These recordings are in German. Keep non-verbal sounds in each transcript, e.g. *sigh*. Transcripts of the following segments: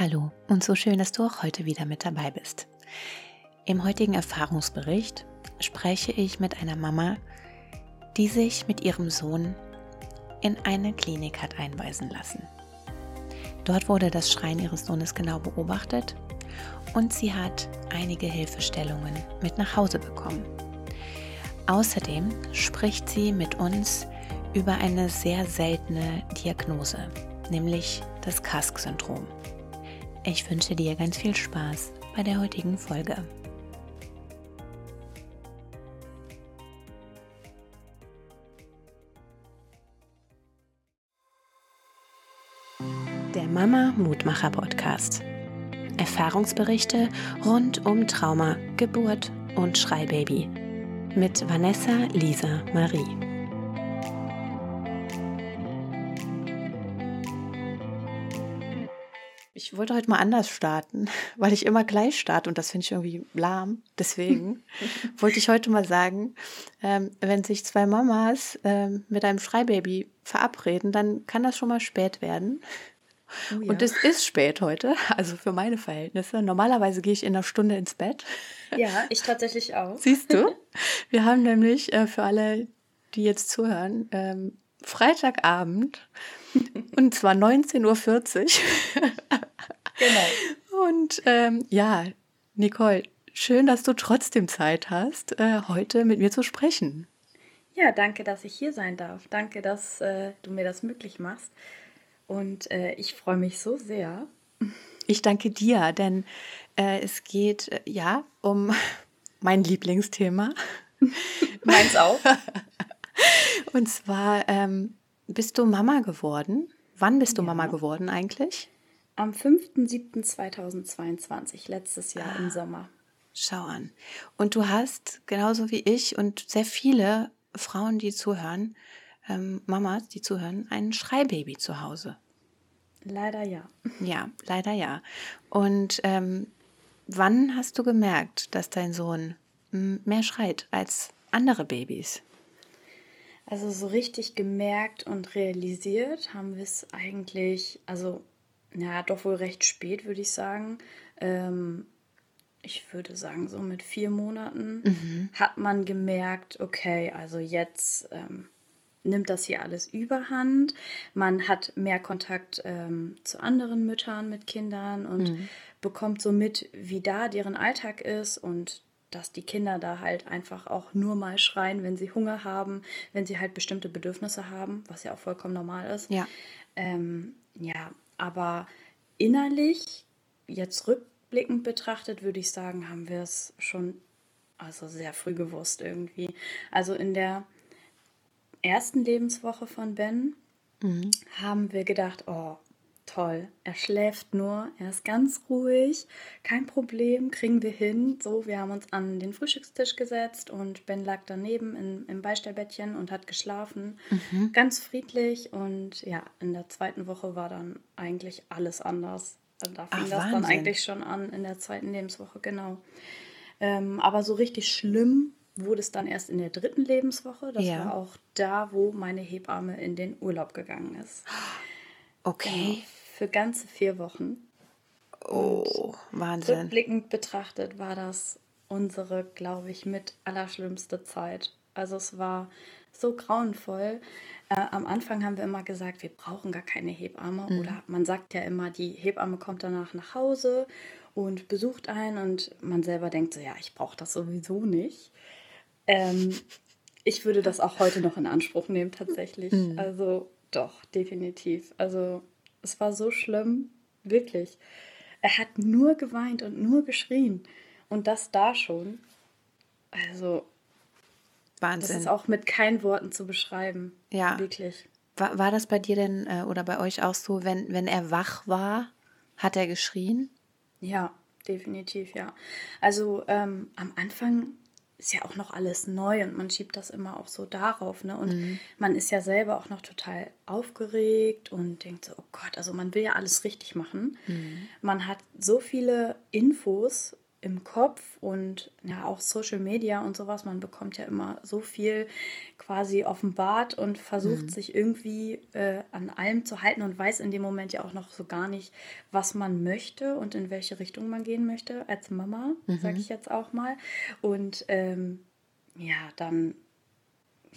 Hallo und so schön, dass du auch heute wieder mit dabei bist. Im heutigen Erfahrungsbericht spreche ich mit einer Mama, die sich mit ihrem Sohn in eine Klinik hat einweisen lassen. Dort wurde das Schreien ihres Sohnes genau beobachtet und sie hat einige Hilfestellungen mit nach Hause bekommen. Außerdem spricht sie mit uns über eine sehr seltene Diagnose, nämlich das Kask-Syndrom. Ich wünsche dir ganz viel Spaß bei der heutigen Folge. Der Mama Mutmacher Podcast. Erfahrungsberichte rund um Trauma, Geburt und Schreibaby mit Vanessa Lisa Marie. Wollte heute mal anders starten, *laughs* weil ich immer gleich starte und das finde ich irgendwie lahm. Deswegen *laughs* wollte ich heute mal sagen, ähm, wenn sich zwei Mamas ähm, mit einem Schreibaby verabreden, dann kann das schon mal spät werden. Oh ja. Und es ist spät heute, *laughs* also für meine Verhältnisse. Normalerweise gehe ich in einer Stunde ins Bett. Ja, ich tatsächlich auch. Siehst du? Wir haben nämlich äh, für alle, die jetzt zuhören, ähm, Freitagabend *laughs* und zwar 19.40 Uhr. genau. Und ähm, ja, Nicole, schön, dass du trotzdem Zeit hast, äh, heute mit mir zu sprechen. Ja, danke, dass ich hier sein darf. Danke, dass äh, du mir das möglich machst. Und äh, ich freue mich so sehr. Ich danke dir, denn äh, es geht äh, ja um *laughs* mein Lieblingsthema. Meins auch. *laughs* Und zwar ähm, bist du Mama geworden. Wann bist du ja. Mama geworden eigentlich? Am 5.7.2022, letztes Jahr ah, im Sommer. Schau an. Und du hast, genauso wie ich und sehr viele Frauen, die zuhören, ähm, Mamas, die zuhören, ein Schreibaby zu Hause. Leider ja. Ja, leider ja. Und ähm, wann hast du gemerkt, dass dein Sohn mehr schreit als andere Babys? Also so richtig gemerkt und realisiert haben wir es eigentlich, also ja, doch wohl recht spät, würde ich sagen. Ähm, ich würde sagen, so mit vier Monaten mhm. hat man gemerkt, okay, also jetzt ähm, nimmt das hier alles überhand. Man hat mehr Kontakt ähm, zu anderen Müttern mit Kindern und mhm. bekommt so mit, wie da deren Alltag ist und dass die Kinder da halt einfach auch nur mal schreien, wenn sie Hunger haben, wenn sie halt bestimmte Bedürfnisse haben, was ja auch vollkommen normal ist. Ja. Ähm, ja, aber innerlich, jetzt rückblickend betrachtet, würde ich sagen, haben wir es schon also sehr früh gewusst irgendwie. Also in der ersten Lebenswoche von Ben mhm. haben wir gedacht, oh, toll. Er schläft nur, er ist ganz ruhig, kein Problem, kriegen wir hin. So, wir haben uns an den Frühstückstisch gesetzt und Ben lag daneben in, im Beistellbettchen und hat geschlafen. Mhm. Ganz friedlich und ja, in der zweiten Woche war dann eigentlich alles anders. Also da fing Ach, das Wahnsinn. dann eigentlich schon an in der zweiten Lebenswoche, genau. Ähm, aber so richtig schlimm wurde es dann erst in der dritten Lebenswoche. Das ja. war auch da, wo meine Hebamme in den Urlaub gegangen ist. Okay. Genau für ganze vier Wochen. Oh, Und Wahnsinn. Rückblickend betrachtet war das unsere, glaube ich, mit allerschlimmste Zeit. Also es war so grauenvoll. Äh, am Anfang haben wir immer gesagt, wir brauchen gar keine Hebamme. Mhm. Oder man sagt ja immer, die Hebamme kommt danach nach Hause und besucht einen und man selber denkt so, ja, ich brauche das sowieso nicht. Ähm, ich würde das auch heute noch in Anspruch nehmen, tatsächlich. Mhm. Also doch, definitiv. Also es war so schlimm, wirklich. Er hat nur geweint und nur geschrien. Und das da schon. Also. Wahnsinn. Das ist auch mit keinen Worten zu beschreiben. Ja. Wirklich. War, war das bei dir denn äh, oder bei euch auch so, wenn, wenn er wach war, hat er geschrien? Ja, definitiv, ja. Also ähm, am Anfang ist ja auch noch alles neu und man schiebt das immer auch so darauf. Ne? Und mhm. man ist ja selber auch noch total aufgeregt und denkt so, oh Gott, also man will ja alles richtig machen. Mhm. Man hat so viele Infos im Kopf und ja auch Social Media und sowas. Man bekommt ja immer so viel quasi offenbart und versucht mhm. sich irgendwie äh, an allem zu halten und weiß in dem Moment ja auch noch so gar nicht, was man möchte und in welche Richtung man gehen möchte als Mama, mhm. sage ich jetzt auch mal. Und ähm, ja, dann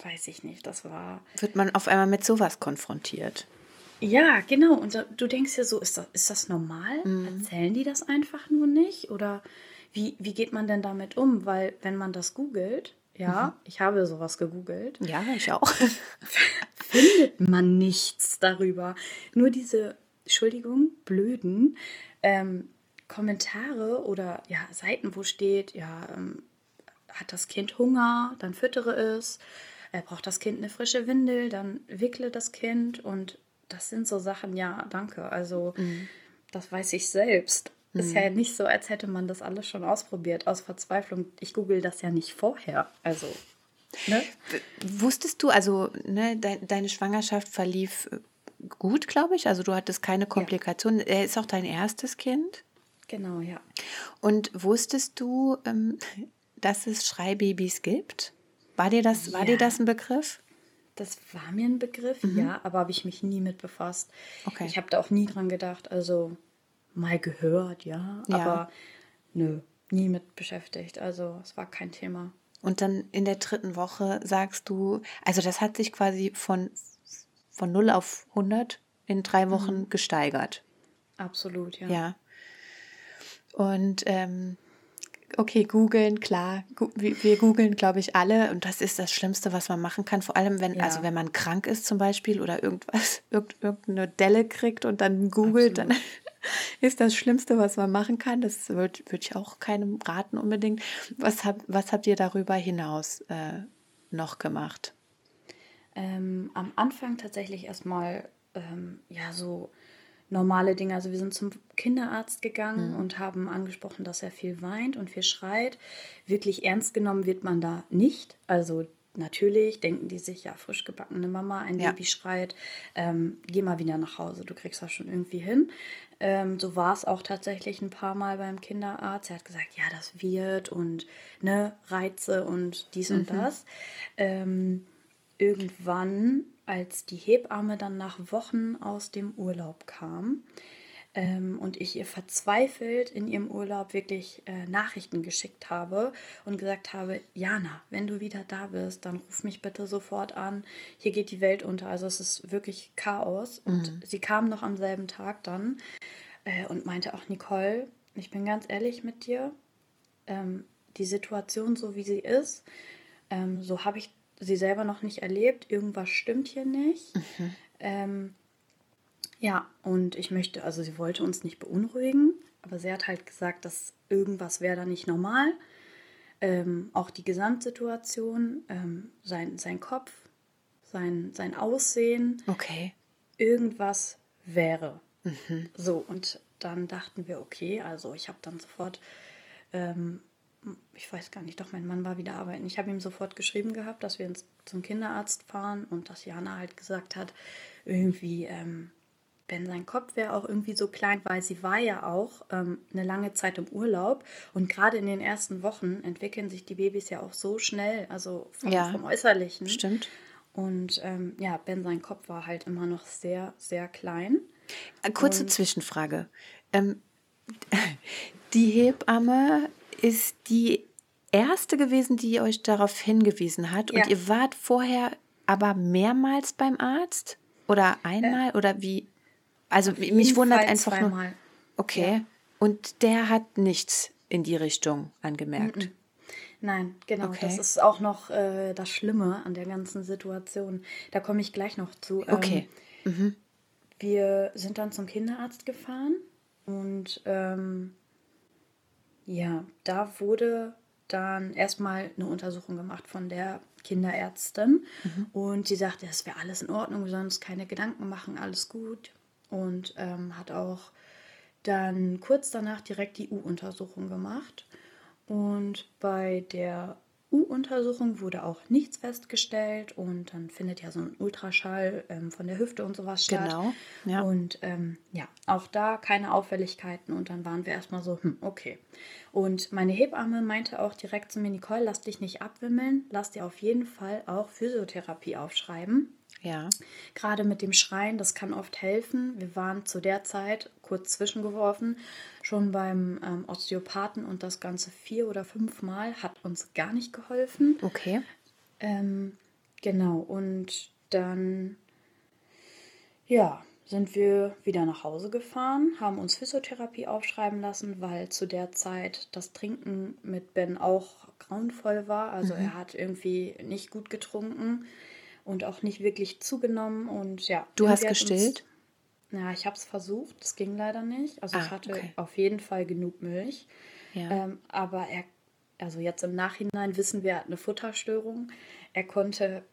weiß ich nicht, das war. Wird man auf einmal mit sowas konfrontiert? Ja, genau. Und du denkst ja so, ist das, ist das normal? Mhm. Erzählen die das einfach nur nicht? Oder wie, wie geht man denn damit um? Weil wenn man das googelt, ja, mhm. ich habe sowas gegoogelt. Ja, ich auch. *laughs* findet man nichts darüber. Nur diese, Entschuldigung, blöden ähm, Kommentare oder ja, Seiten, wo steht, ja, ähm, hat das Kind Hunger, dann füttere es. Äh, braucht das Kind eine frische Windel, dann wickle das Kind. Und das sind so Sachen, ja, danke. Also, mhm. das weiß ich selbst. Mhm. Ist ja nicht so, als hätte man das alles schon ausprobiert, aus Verzweiflung. Ich google das ja nicht vorher. Also. Ne? Wusstest du, also ne, de deine Schwangerschaft verlief äh, gut, glaube ich. Also du hattest keine Komplikationen. Ja. Er ist auch dein erstes Kind. Genau, ja. Und wusstest du, ähm, dass es Schreibabys gibt? War dir das, ja. war dir das ein Begriff? Das war mir ein Begriff, mhm. ja, aber habe ich mich nie mit befasst. Okay. Ich habe da auch nie dran gedacht. Also mal gehört, ja, ja, aber nö, nie mit beschäftigt. Also es war kein Thema. Und dann in der dritten Woche sagst du, also das hat sich quasi von, von 0 auf 100 in drei Wochen mhm. gesteigert. Absolut, ja. Ja. Und ähm, okay, googeln, klar. Wir googeln, glaube ich, alle. Und das ist das Schlimmste, was man machen kann. Vor allem, wenn, ja. also wenn man krank ist zum Beispiel oder irgendwas, *laughs* irgendeine Delle kriegt und dann googelt, Absolut. dann ist das Schlimmste, was man machen kann. Das würde würd ich auch keinem raten unbedingt. Was, hab, was habt ihr darüber hinaus äh, noch gemacht? Ähm, am Anfang tatsächlich erstmal, ähm, ja, so normale Dinge. Also wir sind zum Kinderarzt gegangen mhm. und haben angesprochen, dass er viel weint und viel schreit. Wirklich ernst genommen wird man da nicht. Also natürlich denken die sich, ja, frisch gebackene Mama, ein ja. Baby schreit, ähm, geh mal wieder nach Hause, du kriegst das schon irgendwie hin. Ähm, so war es auch tatsächlich ein paar Mal beim Kinderarzt. Er hat gesagt, ja, das wird und ne, Reize und dies mhm. und das. Ähm, irgendwann als die Hebamme dann nach Wochen aus dem Urlaub kam ähm, und ich ihr verzweifelt in ihrem Urlaub wirklich äh, Nachrichten geschickt habe und gesagt habe, Jana, wenn du wieder da bist, dann ruf mich bitte sofort an. Hier geht die Welt unter. Also es ist wirklich Chaos. Mhm. Und sie kam noch am selben Tag dann äh, und meinte auch, Nicole, ich bin ganz ehrlich mit dir, ähm, die Situation so wie sie ist, ähm, so habe ich sie selber noch nicht erlebt, irgendwas stimmt hier nicht. Mhm. Ähm, ja, und ich möchte, also sie wollte uns nicht beunruhigen, aber sie hat halt gesagt, dass irgendwas wäre da nicht normal. Ähm, auch die Gesamtsituation, ähm, sein, sein Kopf, sein, sein Aussehen. Okay. Irgendwas wäre. Mhm. So, und dann dachten wir, okay, also ich habe dann sofort ähm, ich weiß gar nicht, doch mein Mann war wieder arbeiten. Ich habe ihm sofort geschrieben gehabt, dass wir ins, zum Kinderarzt fahren und dass Jana halt gesagt hat, irgendwie, ähm, wenn sein Kopf wäre auch irgendwie so klein, weil sie war ja auch ähm, eine lange Zeit im Urlaub und gerade in den ersten Wochen entwickeln sich die Babys ja auch so schnell, also vom, ja, vom Äußerlichen. Stimmt. Und ähm, ja, Ben sein Kopf war halt immer noch sehr, sehr klein. Äh, kurze und, Zwischenfrage. Ähm, *laughs* die Hebamme ist die erste gewesen, die euch darauf hingewiesen hat. Und ja. ihr wart vorher aber mehrmals beim Arzt? Oder einmal? Äh, oder wie? Also mich wundert Fall einfach zweimal. nur. Okay. Ja. Und der hat nichts in die Richtung angemerkt. Nein, genau. Okay. Das ist auch noch äh, das Schlimme an der ganzen Situation. Da komme ich gleich noch zu. Okay. Ähm, mhm. Wir sind dann zum Kinderarzt gefahren und ähm, ja, da wurde dann erstmal eine Untersuchung gemacht von der Kinderärztin mhm. und sie sagte, es wäre alles in Ordnung, wir sollen uns keine Gedanken machen, alles gut. Und ähm, hat auch dann kurz danach direkt die U-Untersuchung gemacht. Und bei der U-Untersuchung wurde auch nichts festgestellt und dann findet ja so ein Ultraschall ähm, von der Hüfte und sowas statt. Genau. Ja. Und ähm, ja, auch da keine Auffälligkeiten und dann waren wir erstmal so, hm, okay. Und meine Hebamme meinte auch direkt zu mir, Nicole, lass dich nicht abwimmeln, lass dir auf jeden Fall auch Physiotherapie aufschreiben. Ja. Gerade mit dem Schreien, das kann oft helfen. Wir waren zu der Zeit kurz zwischengeworfen, schon beim ähm, Osteopathen und das Ganze vier oder fünf Mal hat uns gar nicht geholfen. Okay. Ähm, genau, und dann, ja, sind wir wieder nach Hause gefahren, haben uns Physiotherapie aufschreiben lassen, weil zu der Zeit das Trinken mit Ben auch grauenvoll war. Also mhm. er hat irgendwie nicht gut getrunken und auch nicht wirklich zugenommen und ja. Du hast gestillt? Uns, ja, ich habe es versucht, das ging leider nicht. Also ah, ich hatte okay. auf jeden Fall genug Milch. Ja. Ähm, aber er, also jetzt im Nachhinein wissen wir, er hat eine Futterstörung. Er konnte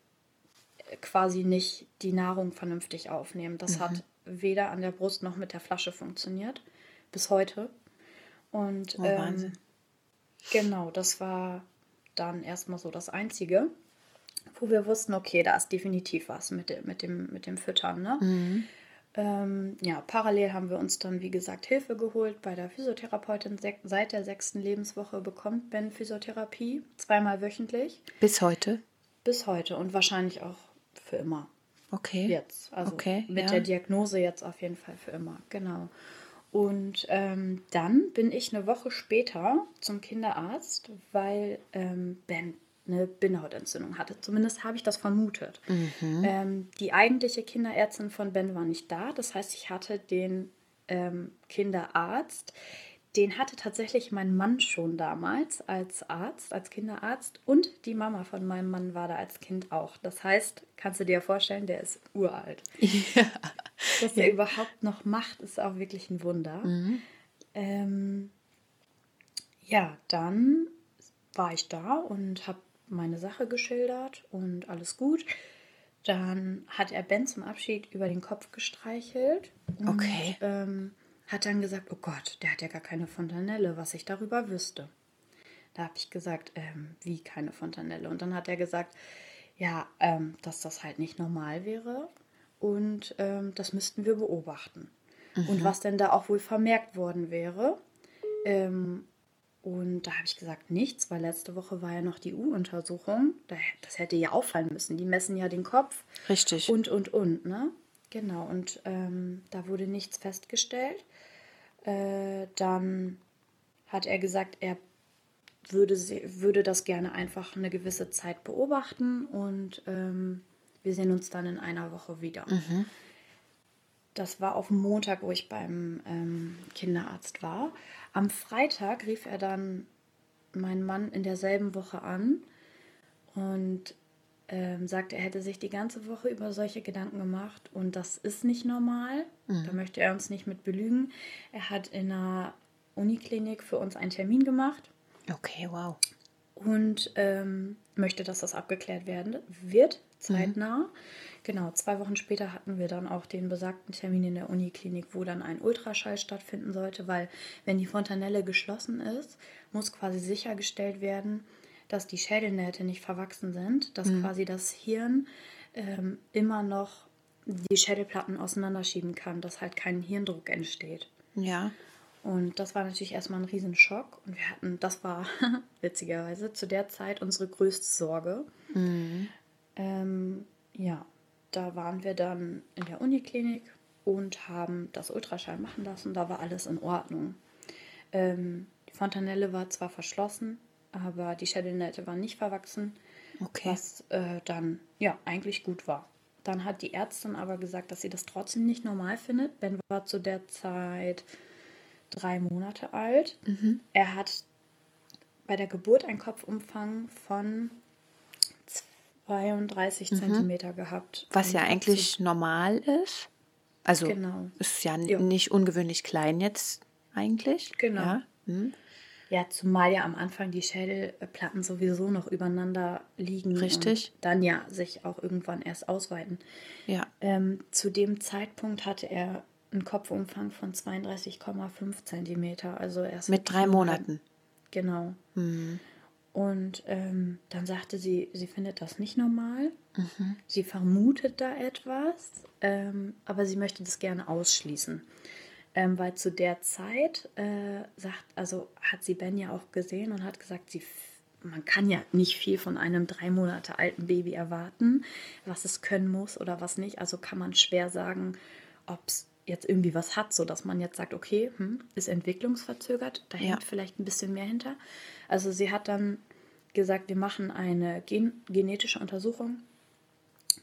quasi nicht die Nahrung vernünftig aufnehmen. Das mhm. hat weder an der Brust noch mit der Flasche funktioniert. Bis heute. Und oh, ähm, genau, das war dann erstmal so das Einzige wo wir wussten, okay, da ist definitiv was mit, dem, mit, dem, mit dem Füttern. Ne? Mhm. Ähm, ja, parallel haben wir uns dann, wie gesagt, Hilfe geholt bei der Physiotherapeutin. Seit der sechsten Lebenswoche bekommt Ben Physiotherapie, zweimal wöchentlich. Bis heute? Bis heute und wahrscheinlich auch für immer. Okay. Jetzt. Also okay, mit ja. der Diagnose jetzt auf jeden Fall für immer. Genau. Und ähm, dann bin ich eine Woche später zum Kinderarzt, weil ähm, Ben eine Bindehautentzündung hatte. Zumindest habe ich das vermutet. Mhm. Ähm, die eigentliche Kinderärztin von Ben war nicht da. Das heißt, ich hatte den ähm, Kinderarzt. Den hatte tatsächlich mein Mann schon damals als Arzt, als Kinderarzt. Und die Mama von meinem Mann war da als Kind auch. Das heißt, kannst du dir vorstellen, der ist uralt. *laughs* Ja. Dass er ja. überhaupt noch macht, ist auch wirklich ein Wunder. Mhm. Ähm, ja, dann war ich da und habe meine Sache geschildert und alles gut. Dann hat er Ben zum Abschied über den Kopf gestreichelt. Und, okay. Ähm, hat dann gesagt, oh Gott, der hat ja gar keine Fontanelle, was ich darüber wüsste. Da habe ich gesagt, ähm, wie keine Fontanelle? Und dann hat er gesagt, ja, ähm, dass das halt nicht normal wäre und ähm, das müssten wir beobachten. Mhm. Und was denn da auch wohl vermerkt worden wäre. Ähm, und da habe ich gesagt, nichts, weil letzte Woche war ja noch die U-Untersuchung. Das hätte ja auffallen müssen. Die messen ja den Kopf. Richtig. Und, und, und, ne? Genau. Und ähm, da wurde nichts festgestellt. Äh, dann hat er gesagt, er würde, würde das gerne einfach eine gewisse Zeit beobachten und ähm, wir sehen uns dann in einer Woche wieder. Mhm. Das war auf dem Montag, wo ich beim ähm, Kinderarzt war. Am Freitag rief er dann meinen Mann in derselben Woche an und ähm, sagte, er hätte sich die ganze Woche über solche Gedanken gemacht und das ist nicht normal. Mhm. Da möchte er uns nicht mit belügen. Er hat in einer Uniklinik für uns einen Termin gemacht. Okay, wow. Und ähm, möchte, dass das abgeklärt werden wird, zeitnah. Mhm. Genau, zwei Wochen später hatten wir dann auch den besagten Termin in der Uniklinik, wo dann ein Ultraschall stattfinden sollte, weil wenn die Fontanelle geschlossen ist, muss quasi sichergestellt werden, dass die Schädelnähte nicht verwachsen sind, dass mhm. quasi das Hirn ähm, immer noch die Schädelplatten auseinanderschieben kann, dass halt kein Hirndruck entsteht. Ja. Und das war natürlich erstmal ein Riesenschock. Und wir hatten, das war *laughs* witzigerweise zu der Zeit unsere größte Sorge. Mhm. Ähm, ja, da waren wir dann in der Uniklinik und haben das Ultraschall machen lassen. Da war alles in Ordnung. Ähm, die Fontanelle war zwar verschlossen, aber die Schädelnähte waren nicht verwachsen, okay. was äh, dann ja eigentlich gut war. Dann hat die Ärztin aber gesagt, dass sie das trotzdem nicht normal findet. Ben war zu der Zeit drei Monate alt. Mhm. Er hat bei der Geburt einen Kopfumfang von 32 mhm. Zentimeter gehabt. Was ja eigentlich so normal ist. Also genau. ist ja, ja, nicht ungewöhnlich klein jetzt eigentlich. Genau. Ja. Hm. ja, zumal ja am Anfang die Schädelplatten sowieso noch übereinander liegen. Richtig. Und dann ja sich auch irgendwann erst ausweiten. Ja. Ähm, zu dem Zeitpunkt hatte er einen Kopfumfang von 32,5 Zentimeter. Also erst mit drei Monaten. Genau. Mhm. Und ähm, dann sagte sie, sie findet das nicht normal. Mhm. Sie vermutet da etwas, ähm, aber sie möchte das gerne ausschließen. Ähm, weil zu der Zeit äh, sagt, also hat sie Ben ja auch gesehen und hat gesagt, sie man kann ja nicht viel von einem drei Monate alten Baby erwarten, was es können muss oder was nicht. Also kann man schwer sagen, ob es jetzt irgendwie was hat, so dass man jetzt sagt, okay, hm, ist entwicklungsverzögert, da ja. hängt vielleicht ein bisschen mehr hinter. Also sie hat dann gesagt, wir machen eine gen genetische Untersuchung,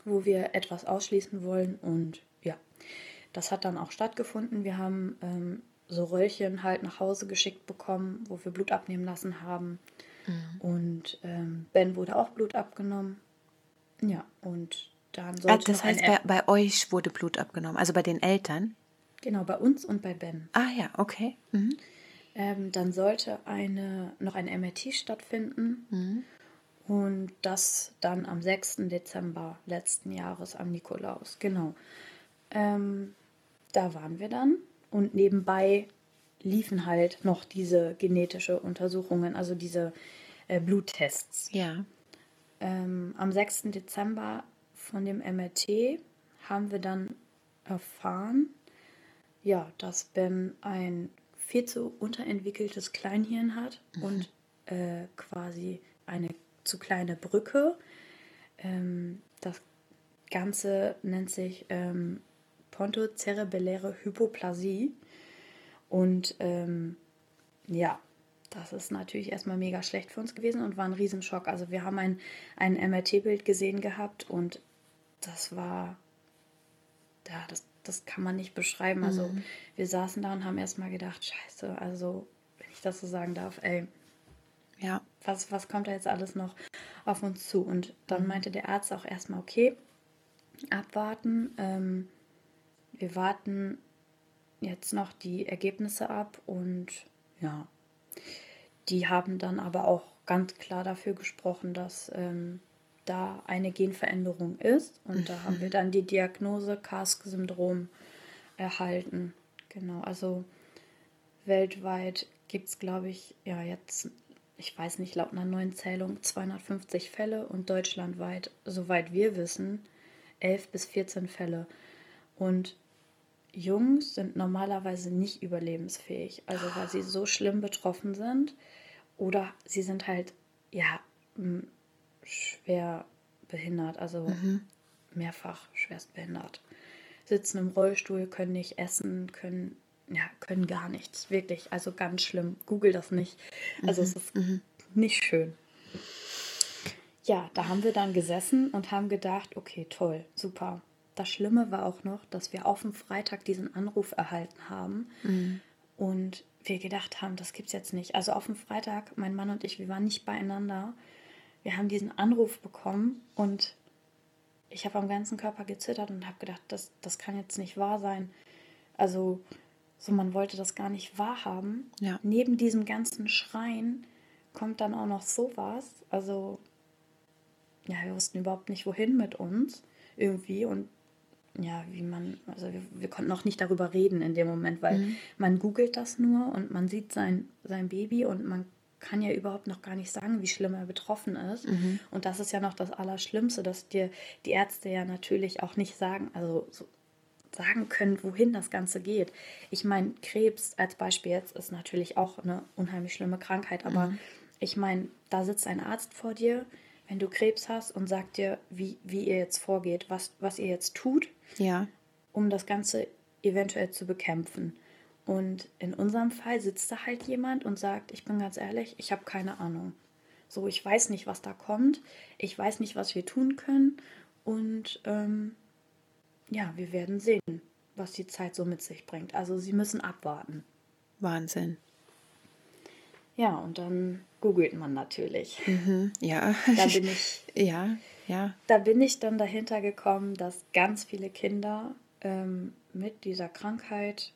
wo wir etwas ausschließen wollen und ja, das hat dann auch stattgefunden. Wir haben ähm, so Röllchen halt nach Hause geschickt bekommen, wo wir Blut abnehmen lassen haben. Mhm. Und ähm, Ben wurde auch Blut abgenommen. Ja, und dann sollte ah, Das heißt, bei, bei, euch wurde Blut abgenommen, also bei den Eltern? Genau, bei uns und bei Ben. Ah ja, okay. Mhm. Ähm, dann sollte eine, noch ein MRT stattfinden. Mhm. Und das dann am 6. Dezember letzten Jahres am Nikolaus. Genau. Ähm, da waren wir dann. Und nebenbei liefen halt noch diese genetische Untersuchungen, also diese äh, Bluttests. Ja. Ähm, am 6. Dezember von dem MRT haben wir dann erfahren, ja, dass Ben ein viel zu unterentwickeltes Kleinhirn hat mhm. und äh, quasi eine zu kleine Brücke. Ähm, das Ganze nennt sich ähm, pontocerebelläre Hypoplasie. Und ähm, ja, das ist natürlich erstmal mega schlecht für uns gewesen und war ein Riesenschock. Also wir haben ein, ein MRT-Bild gesehen gehabt und das war, ja, das, das kann man nicht beschreiben. Also mhm. wir saßen da und haben erstmal gedacht, scheiße, also wenn ich das so sagen darf, ey, ja, was, was kommt da jetzt alles noch auf uns zu? Und dann mhm. meinte der Arzt auch erstmal, okay, abwarten. Ähm, wir warten jetzt noch die Ergebnisse ab und ja, die haben dann aber auch ganz klar dafür gesprochen, dass ähm, da eine Genveränderung ist. Und mhm. da haben wir mhm. dann die Diagnose Kask-Syndrom erhalten. Genau, also weltweit gibt es, glaube ich, ja jetzt, ich weiß nicht, laut einer neuen Zählung 250 Fälle und deutschlandweit, soweit wir wissen, 11 bis 14 Fälle. Und Jungs sind normalerweise nicht überlebensfähig, also weil sie so schlimm betroffen sind oder sie sind halt, ja, schwer behindert, also mhm. mehrfach schwerst behindert. Sitzen im Rollstuhl, können nicht essen, können, ja, können gar nichts. Wirklich, also ganz schlimm. Google das nicht. Also mhm. es ist mhm. nicht schön. Ja, da haben wir dann gesessen und haben gedacht, okay, toll, super. Das Schlimme war auch noch, dass wir auf dem Freitag diesen Anruf erhalten haben mhm. und wir gedacht haben, das gibt's jetzt nicht. Also auf dem Freitag, mein Mann und ich, wir waren nicht beieinander wir haben diesen Anruf bekommen und ich habe am ganzen Körper gezittert und habe gedacht, das, das kann jetzt nicht wahr sein. Also, so man wollte das gar nicht wahrhaben. Ja. Neben diesem ganzen Schreien kommt dann auch noch sowas. Also, ja, wir wussten überhaupt nicht, wohin mit uns irgendwie und ja, wie man, also wir, wir konnten auch nicht darüber reden in dem Moment, weil mhm. man googelt das nur und man sieht sein, sein Baby und man kann ja überhaupt noch gar nicht sagen, wie schlimm er betroffen ist. Mhm. Und das ist ja noch das Allerschlimmste, dass dir die Ärzte ja natürlich auch nicht sagen, also so sagen können, wohin das Ganze geht. Ich meine, Krebs als Beispiel jetzt ist natürlich auch eine unheimlich schlimme Krankheit, aber mhm. ich meine, da sitzt ein Arzt vor dir, wenn du Krebs hast und sagt dir, wie, wie ihr jetzt vorgeht, was, was ihr jetzt tut, ja. um das Ganze eventuell zu bekämpfen. Und in unserem Fall sitzt da halt jemand und sagt, ich bin ganz ehrlich, ich habe keine Ahnung. So, ich weiß nicht, was da kommt. Ich weiß nicht, was wir tun können. Und ähm, ja, wir werden sehen, was die Zeit so mit sich bringt. Also sie müssen abwarten. Wahnsinn. Ja, und dann googelt man natürlich. Mhm, ja. Da bin ich. *laughs* ja, ja. Da bin ich dann dahinter gekommen, dass ganz viele Kinder ähm, mit dieser Krankheit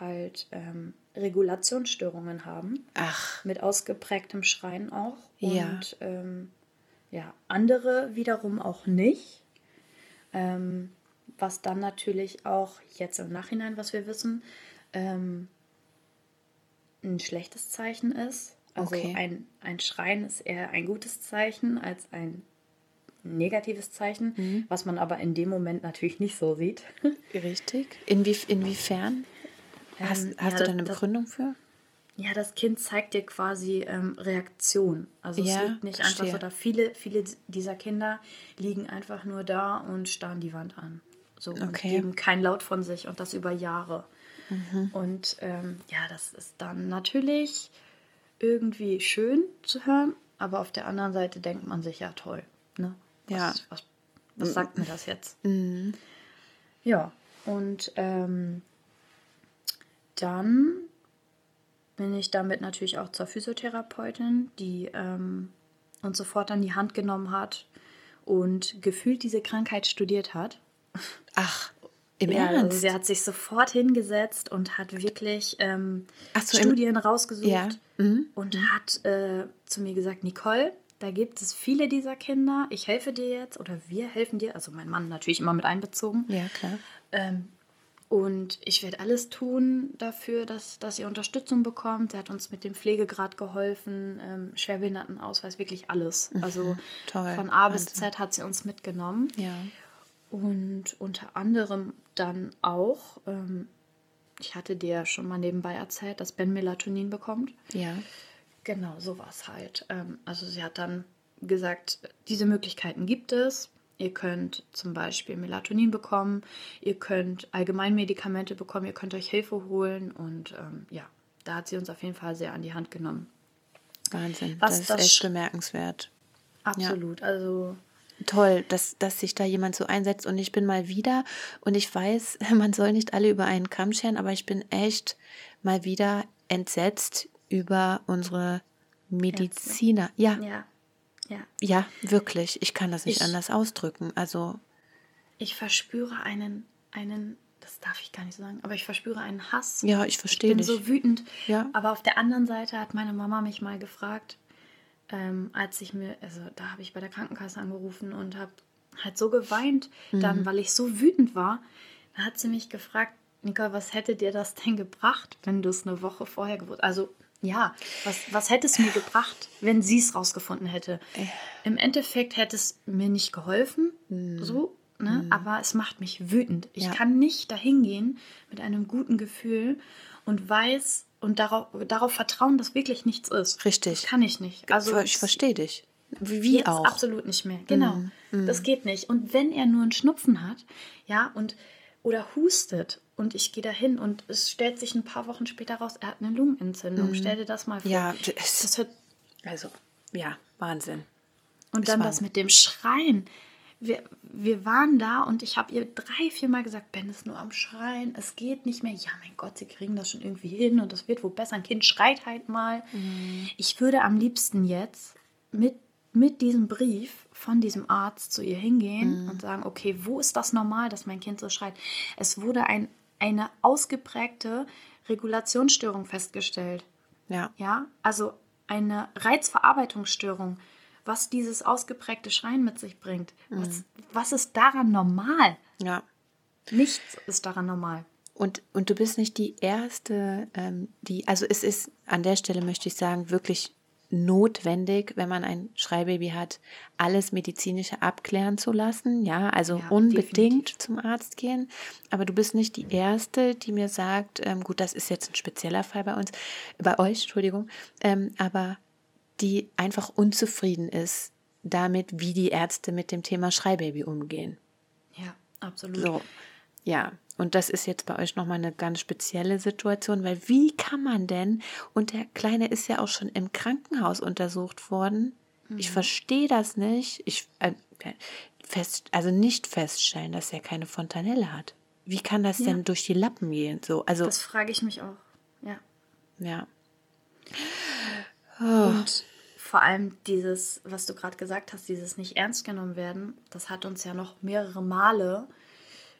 halt ähm, Regulationsstörungen haben. Ach. Mit ausgeprägtem Schreien auch. Ja. Und ähm, ja, andere wiederum auch nicht. Ähm, was dann natürlich auch jetzt im Nachhinein, was wir wissen, ähm, ein schlechtes Zeichen ist. Also Okay. ein, ein Schreien ist eher ein gutes Zeichen als ein negatives Zeichen, Mhm. was man aber in dem Moment natürlich nicht so sieht. *laughs* Richtig. Inwie, inwiefern? Hast, Ähm, hast ja, du da eine das- Begründung für? Ja, das Kind zeigt dir quasi ähm, Reaktion. Also Ja, es liegt nicht einfach verstehe. so da. Viele, viele dieser Kinder liegen einfach nur da und starren die Wand an. So und Okay. geben kein Laut von sich und das über Jahre. Mhm. Und ähm, ja, das ist dann natürlich irgendwie schön zu hören, aber auf der anderen Seite denkt man sich ja toll. Ne? Was, Ja. Was, was sagt mir das jetzt? Mhm. Ja, und ähm, dann bin ich damit natürlich auch zur Physiotherapeutin, die ähm, uns sofort an die Hand genommen hat und gefühlt diese Krankheit studiert hat. Ach, im Ja, also Ernst? sie hat sich sofort hingesetzt und hat wirklich ähm, so, im- Studien rausgesucht Ja, mhm. und hat äh, zu mir gesagt, Nicole, da gibt es viele dieser Kinder. Ich helfe dir jetzt oder wir helfen dir. Also mein Mann natürlich immer mit einbezogen. ja, klar. Ähm, und ich werde alles tun dafür, dass, dass ihr Unterstützung bekommt. Er hat uns mit dem Pflegegrad geholfen, ähm, Schwerbehindertenausweis, wirklich alles. Also Mhm. Toll, von A bis. Z hat sie uns mitgenommen. Ja. Und unter anderem dann auch, ähm, ich hatte dir ja schon mal nebenbei erzählt, dass Ben Melatonin bekommt. Ja. Genau, sowas halt. Ähm, also sie hat dann gesagt, diese Möglichkeiten gibt es. Ihr könnt zum Beispiel Melatonin bekommen, ihr könnt Allgemeinmedikamente bekommen, ihr könnt euch Hilfe holen und ähm, ja, da hat sie uns auf jeden Fall sehr an die Hand genommen. Wahnsinn. Was das ist das echt bemerkenswert. Absolut. Also Toll, dass, dass sich da jemand so einsetzt. Und ich bin mal wieder, und ich weiß, *laughs* man soll nicht alle über einen Kamm scheren, aber ich bin echt mal wieder entsetzt über unsere Mediziner. Ja, ja, ja. ja, wirklich. Ich kann das nicht Ich- anders ausdrücken. Also, Ich verspüre einen, einen, das darf ich gar nicht sagen, aber ich verspüre einen Hass. ja, ich Ich verstehe bin dich. so wütend. Ja. Aber auf der anderen Seite hat meine Mama mich mal gefragt, ähm, als ich mir, also da habe ich bei der Krankenkasse angerufen und habe halt so geweint, Mhm. dann, weil ich so wütend war. Da hat sie mich gefragt, Nicole, was hätte dir das denn gebracht, wenn du es eine Woche vorher gewusst Also, ja, was, was hätte es mir gebracht, wenn sie es rausgefunden hätte? Im Endeffekt hätte es mir nicht geholfen, Mhm. so, ne? aber es macht mich wütend. Ich Ja. kann nicht dahin gehen mit einem guten Gefühl und weiß und darauf, darauf vertrauen, dass wirklich nichts ist. Richtig. Das kann ich nicht. Also ich verstehe dich. Wie, jetzt auch. absolut nicht mehr. Genau. Mhm. Das geht nicht. Und wenn er nur einen Schnupfen hat, ja, und oder hustet und ich gehe dahin und es stellt sich ein paar Wochen später raus, er hat eine Lungenentzündung. Stell dir das mal vor. Mhm. Ja, das hört, also, ja, Wahnsinn. und dann das mit dem Schreien. Wir, wir waren da und ich habe ihr drei, vier Mal gesagt, Ben ist nur am Schreien, es geht nicht mehr. Ja, mein Gott, sie kriegen das schon irgendwie hin und das wird wohl besser. Ein Kind schreit halt mal. Mhm. Ich würde am liebsten jetzt mit, mit diesem Brief von diesem Arzt zu ihr hingehen Mhm. und sagen, okay, wo ist das normal, dass mein Kind so schreit? Es wurde ein, eine ausgeprägte Regulationsstörung festgestellt. Ja, Ja, also eine Reizverarbeitungsstörung, was dieses ausgeprägte Schreien mit sich bringt. Was, was ist daran normal? ja. Nichts ist daran normal. Und, und du bist nicht die Erste, ähm, die, also es ist an der Stelle, möchte ich sagen, wirklich notwendig, wenn man ein Schreibaby hat, alles medizinische abklären zu lassen. Ja, also Ja, unbedingt definitiv. zum Arzt gehen. Aber du bist nicht die Erste, die mir sagt, ähm, gut, das ist jetzt ein spezieller Fall bei uns, bei euch, Entschuldigung, ähm, aber die einfach unzufrieden ist damit, wie die Ärzte mit dem Thema Schreibaby umgehen. Ja, absolut. So, ja. Und das ist jetzt bei euch nochmal eine ganz spezielle Situation, weil wie kann man denn, und der Kleine ist ja auch schon im Krankenhaus untersucht worden, ich verstehe das nicht, ich äh, fest, also nicht feststellen, dass er keine Fontanelle hat. Wie kann das Ja. denn durch die Lappen gehen? So, also, Das frage ich mich auch. Ja. ja. Und vor allem dieses, was du gerade gesagt hast, dieses nicht ernst genommen werden, das hat uns ja noch mehrere Male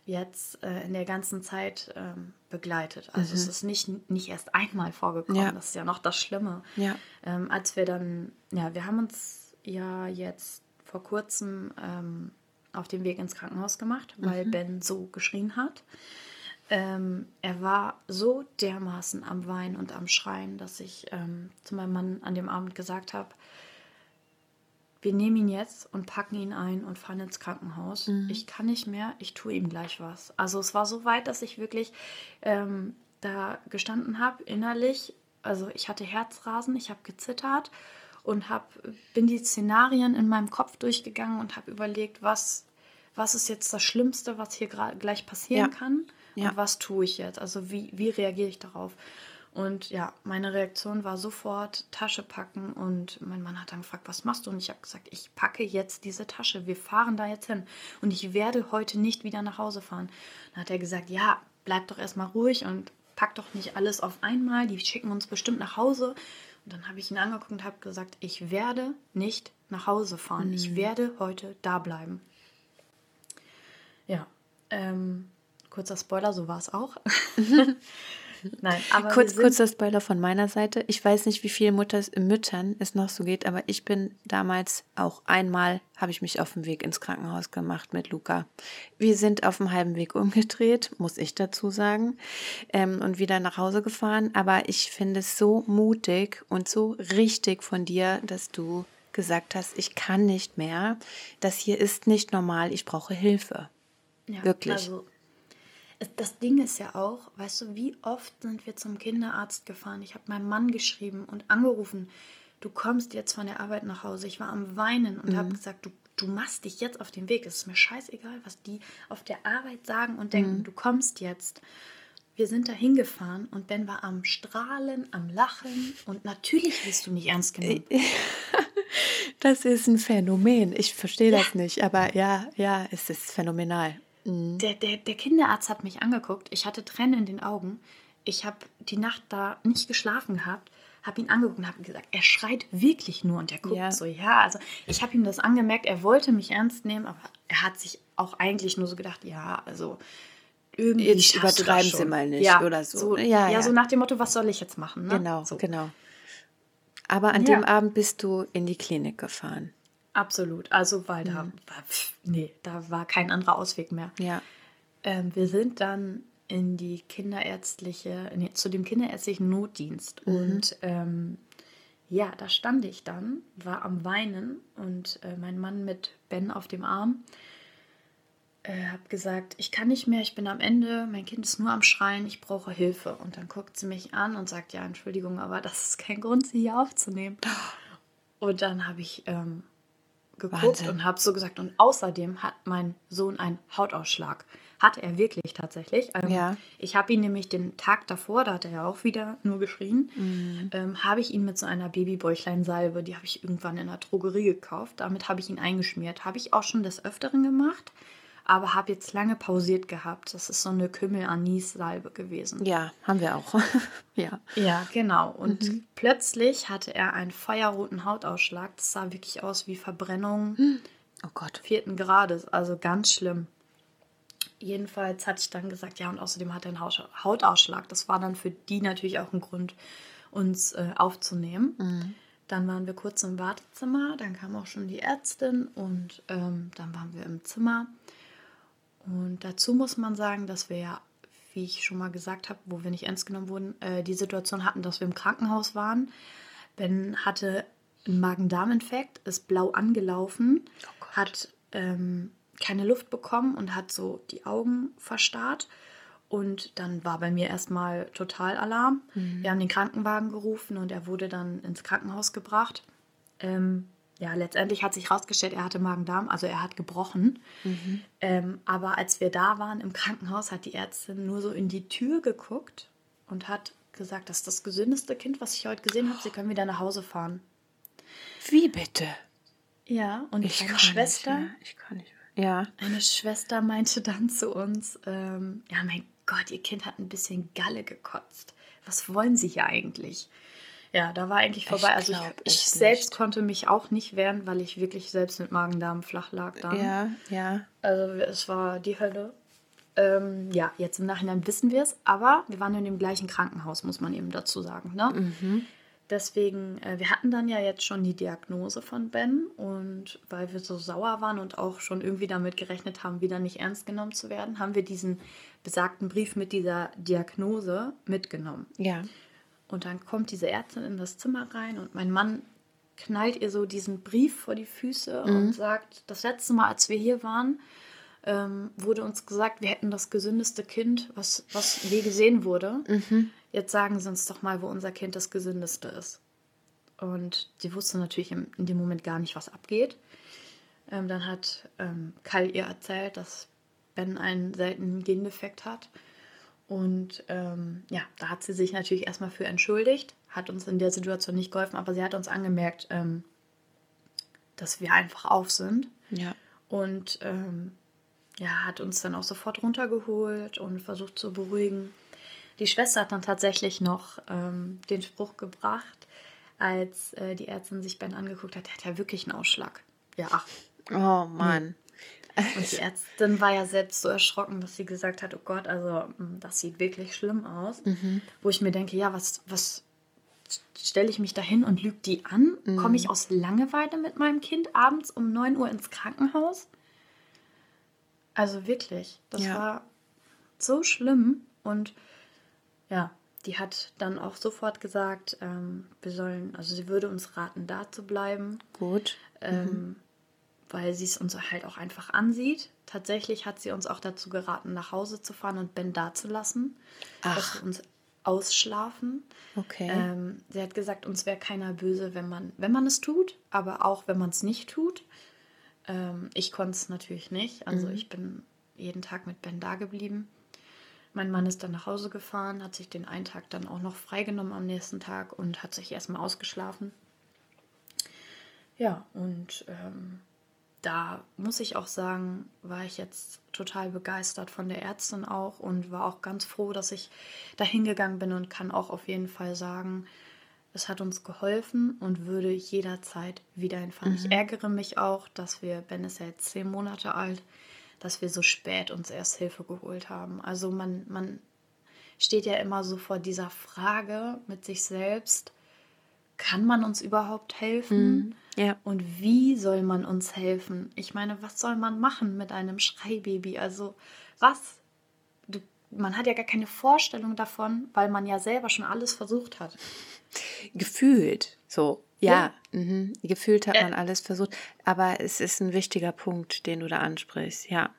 jetzt äh, in der ganzen Zeit ähm, begleitet. Also es ist nicht, nicht erst einmal vorgekommen. Ja. Das ist ja noch das Schlimme. Ja. Ähm, als wir dann, ja, wir haben uns ja jetzt vor kurzem ähm, auf den Weg ins Krankenhaus gemacht, weil Ben so geschrien hat. Ähm, er war so dermaßen am Weinen und am Schreien, dass ich ähm, zu meinem Mann an dem Abend gesagt habe, wir nehmen ihn jetzt und packen ihn ein und fahren ins Krankenhaus. Mhm. Ich kann nicht mehr, ich tue ihm gleich was. Also es war so weit, dass ich wirklich ähm, da gestanden habe, innerlich. Also ich hatte Herzrasen, ich habe gezittert und hab, bin die Szenarien in meinem Kopf durchgegangen und habe überlegt, was, was ist jetzt das Schlimmste, was hier gleich passieren ja. kann und ja. was tue ich jetzt? Also wie, wie reagiere ich darauf? Und ja, meine Reaktion war sofort Tasche packen und mein Mann hat dann gefragt, was machst du? Und ich habe gesagt, ich packe jetzt diese Tasche, wir fahren da jetzt hin und ich werde heute nicht wieder nach Hause fahren. Dann hat er gesagt, ja, bleib doch erstmal ruhig und pack doch nicht alles auf einmal, die schicken uns bestimmt nach Hause. Und dann habe ich ihn angeguckt und habe gesagt, ich werde nicht nach Hause fahren, mhm. ich werde heute da bleiben. Ja, ähm, kurzer Spoiler, so war es auch. *laughs* *laughs* Nein, aber Kurz, kurzer Spoiler von meiner Seite. Ich weiß nicht, wie vielen Mutters, Müttern es noch so geht, aber ich bin damals auch einmal, habe ich mich auf dem Weg ins Krankenhaus gemacht mit Luca. Wir sind auf dem halben Weg umgedreht, muss ich dazu sagen, ähm, und wieder nach Hause gefahren. Aber ich finde es so mutig und so richtig von dir, dass du gesagt hast, ich kann nicht mehr. Das hier ist nicht normal, ich brauche Hilfe. Ja, Wirklich. Also das Ding ist ja auch, weißt du, wie oft sind wir zum Kinderarzt gefahren? Ich habe meinem Mann geschrieben und angerufen, du kommst jetzt von der Arbeit nach Hause. Ich war am Weinen und mhm. habe gesagt, du, du machst dich jetzt auf den Weg. Es ist mir scheißegal, was die auf der Arbeit sagen und denken, mhm. du kommst jetzt. Wir sind da hingefahren und Ben war am Strahlen, am Lachen und natürlich bist du nicht ernst genommen. *laughs* Das ist ein Phänomen. Ich verstehe ja. das nicht, aber ja, ja, es ist phänomenal. Mhm. Der, der, der Kinderarzt hat mich angeguckt. Ich hatte Tränen in den Augen. Ich habe die Nacht da nicht geschlafen gehabt habe ihn angeguckt und habe gesagt, er schreit wirklich nur und er guckt ja. so, ja, also ich habe ihm das angemerkt, er wollte mich ernst nehmen, aber er hat sich auch eigentlich nur so gedacht, ja, also irgendwie jetzt übertreiben Sie mal nicht ja, oder so. so ja, ja, so nach dem Motto, was soll ich jetzt machen? Ne? Genau, so. genau. Aber an dem Abend bist du in die Klinik gefahren. Absolut. Also, weil da mhm. war, pff, nee, da war kein anderer Ausweg mehr. Ja. Ähm, wir sind dann in die kinderärztliche, nee, zu dem kinderärztlichen Notdienst. Mhm. Und ähm, ja, da stand ich dann, war am Weinen und äh, mein Mann mit Ben auf dem Arm. Äh, habe gesagt, ich kann nicht mehr, ich bin am Ende, mein Kind ist nur am Schreien, ich brauche Hilfe. Und dann guckt sie mich an und sagt, ja, Entschuldigung, aber das ist kein Grund, sie hier aufzunehmen. *laughs* Und dann habe ich ähm, geguckt Wahnsinn. und habe so gesagt, und außerdem hat mein Sohn einen Hautausschlag. Hatte er wirklich tatsächlich. Ähm, ja. Ich habe ihn nämlich den Tag davor, da hat er ja auch wieder nur geschrien, mhm. ähm, habe ich ihn mit so einer Babybäuchlein-Salbe, die habe ich irgendwann in der Drogerie gekauft, damit habe ich ihn eingeschmiert. Habe ich auch schon des Öfteren gemacht aber habe jetzt lange pausiert gehabt. Das ist so eine Kümmel-Anis-Salbe gewesen. Ja, haben wir auch. *laughs* ja. Ja, genau. Und mhm. plötzlich hatte er einen feuerroten Hautausschlag. Das sah wirklich aus wie Verbrennung oh Gott. vierten Grades. Also ganz schlimm. Jedenfalls hatte ich dann gesagt, ja, und außerdem hat er einen Hautausschlag. Das war dann für die natürlich auch ein Grund, uns äh, aufzunehmen. Mhm. Dann waren wir kurz im Wartezimmer, dann kam auch schon die Ärztin und ähm, dann waren wir im Zimmer. Und dazu muss man sagen, dass wir ja, wie ich schon mal gesagt habe, wo wir nicht ernst genommen wurden, äh, die Situation hatten, dass wir im Krankenhaus waren. Ben hatte einen Magen-Darm-Infekt, ist blau angelaufen, oh hat ähm, keine Luft bekommen und hat so die Augen verstarrt. Und dann war bei mir erstmal total Alarm. Mhm. Wir haben den Krankenwagen gerufen und er wurde dann ins Krankenhaus gebracht. Ähm, ja, letztendlich hat sich herausgestellt, er hatte Magen-Darm, also er hat gebrochen. Mhm. Ähm, aber als wir da waren im Krankenhaus, hat die Ärztin nur so in die Tür geguckt und hat gesagt, das ist das gesündeste Kind, was ich heute gesehen habe. Sie können wieder nach Hause fahren. Wie bitte? Ja, und ich eine Schwester. Nicht ich kann nicht mehr. Ja. Eine Schwester meinte dann zu uns: ähm, Ja, mein Gott, ihr Kind hat ein bisschen Galle gekotzt. Was wollen Sie hier eigentlich? Ja, da war eigentlich vorbei. Ich also ich, ich selbst nicht. konnte mich auch nicht wehren, weil ich wirklich selbst mit Magen-Darm flach lag da. Ja, ja. Also es war die Hölle. Ähm, ja, jetzt im Nachhinein wissen wir es, aber wir waren in dem gleichen Krankenhaus, muss man eben dazu sagen. Ne? Mhm. deswegen, äh, wir hatten dann ja jetzt schon die Diagnose von Ben und weil wir so sauer waren und auch schon irgendwie damit gerechnet haben, wieder nicht ernst genommen zu werden, haben wir diesen besagten Brief mit dieser Diagnose mitgenommen. Ja. Und dann kommt diese Ärztin in das Zimmer rein und mein Mann knallt ihr so diesen Brief vor die Füße mhm. und sagt, das letzte Mal, als wir hier waren, ähm, wurde uns gesagt, wir hätten das gesündeste Kind, was, was je gesehen wurde. Mhm. Jetzt sagen Sie uns doch mal, wo unser Kind das gesündeste ist. Und sie wusste natürlich in, in dem Moment gar nicht, was abgeht. Ähm, dann hat ähm, Kyle ihr erzählt, dass Ben einen seltenen Gendefekt hat. Und ähm, ja, da hat sie sich natürlich erstmal für entschuldigt, hat uns in der Situation nicht geholfen, aber sie hat uns angemerkt, ähm, dass wir einfach auf sind. Ja. Und ähm, ja, hat uns dann auch sofort runtergeholt und versucht zu beruhigen. Die Schwester hat dann tatsächlich noch ähm, den Spruch gebracht, als äh, die Ärztin sich Ben angeguckt hat, der hat ja wirklich einen Ausschlag. Ja, ach. Oh Mann. Und die Ärztin war ja selbst so erschrocken, dass sie gesagt hat, oh Gott, also mm, das sieht wirklich schlimm aus. Mhm. Wo ich mir denke, ja, was, was stelle ich mich da hin und lüge die an? Mhm. Komme ich aus Langeweile mit meinem Kind abends um 9 Uhr ins Krankenhaus? Also wirklich, das ja. war so schlimm. Und ja, die hat dann auch sofort gesagt, ähm, wir sollen, also sie würde uns raten, da zu bleiben. Gut. Ähm, mhm weil sie es uns halt auch einfach ansieht. Tatsächlich hat sie uns auch dazu geraten, nach Hause zu fahren und Ben da zu lassen, Ach. dass wir uns ausschlafen. Okay. Ähm, sie hat gesagt, uns wäre keiner böse, wenn man, wenn man es tut, aber auch wenn man es nicht tut. Ähm, ich konnte es natürlich nicht. Also mhm. ich bin jeden Tag mit Ben da geblieben. Mein Mann ist dann nach Hause gefahren, hat sich den einen Tag dann auch noch freigenommen am nächsten Tag und hat sich erstmal ausgeschlafen. Ja, und ähm, da muss ich auch sagen, war ich jetzt total begeistert von der Ärztin auch und war auch ganz froh, dass ich da hingegangen bin und kann auch auf jeden Fall sagen, es hat uns geholfen und würde jederzeit wieder hinfahren. Mhm. Ich ärgere mich auch, dass wir, Ben ist ja jetzt zehn Monate alt, dass wir so spät uns erst Hilfe geholt haben. Also man, man steht ja immer so vor dieser Frage mit sich selbst, kann man uns überhaupt helfen? Mhm. Ja. Und wie soll man uns helfen? Ich meine, was soll man machen mit einem Schreibaby? Also, was? Du, man hat ja gar keine Vorstellung davon, weil man ja selber schon alles versucht hat. Gefühlt, so. Ja, ja. Mhm. gefühlt hat man alles versucht. Aber es ist ein wichtiger Punkt, den du da ansprichst, ja.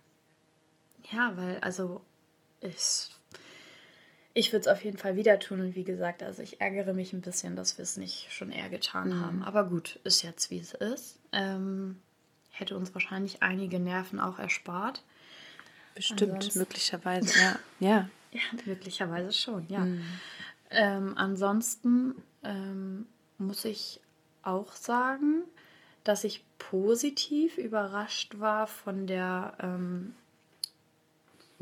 Ja, weil, also, es ich würde es auf jeden Fall wieder tun und wie gesagt, also ich ärgere mich ein bisschen, dass wir es nicht schon eher getan mhm. haben. Aber gut, ist jetzt wie es ist. Ähm, hätte uns wahrscheinlich einige Nerven auch erspart. Bestimmt, Ansonsten, möglicherweise, *laughs* ja. ja. Ja, möglicherweise schon, ja. Mhm. Ähm, ansonsten ähm, muss ich auch sagen, dass ich positiv überrascht war von der ähm,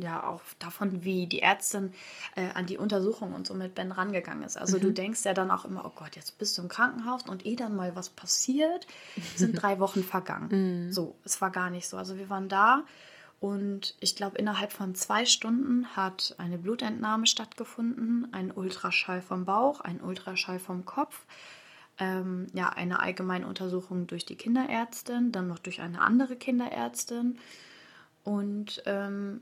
ja auch davon, wie die Ärztin äh, an die Untersuchung und so mit Ben rangegangen ist. Also mhm. du denkst ja dann auch immer, oh Gott, jetzt bist du im Krankenhaus und eh dann mal was passiert, sind drei Wochen vergangen. *laughs* Mhm. So, es war gar nicht so. Also wir waren da und ich glaube, innerhalb von zwei Stunden hat eine Blutentnahme stattgefunden, ein Ultraschall vom Bauch, ein Ultraschall vom Kopf. Ähm, ja, eine allgemeine Untersuchung durch die Kinderärztin, dann noch durch eine andere Kinderärztin. Und ähm,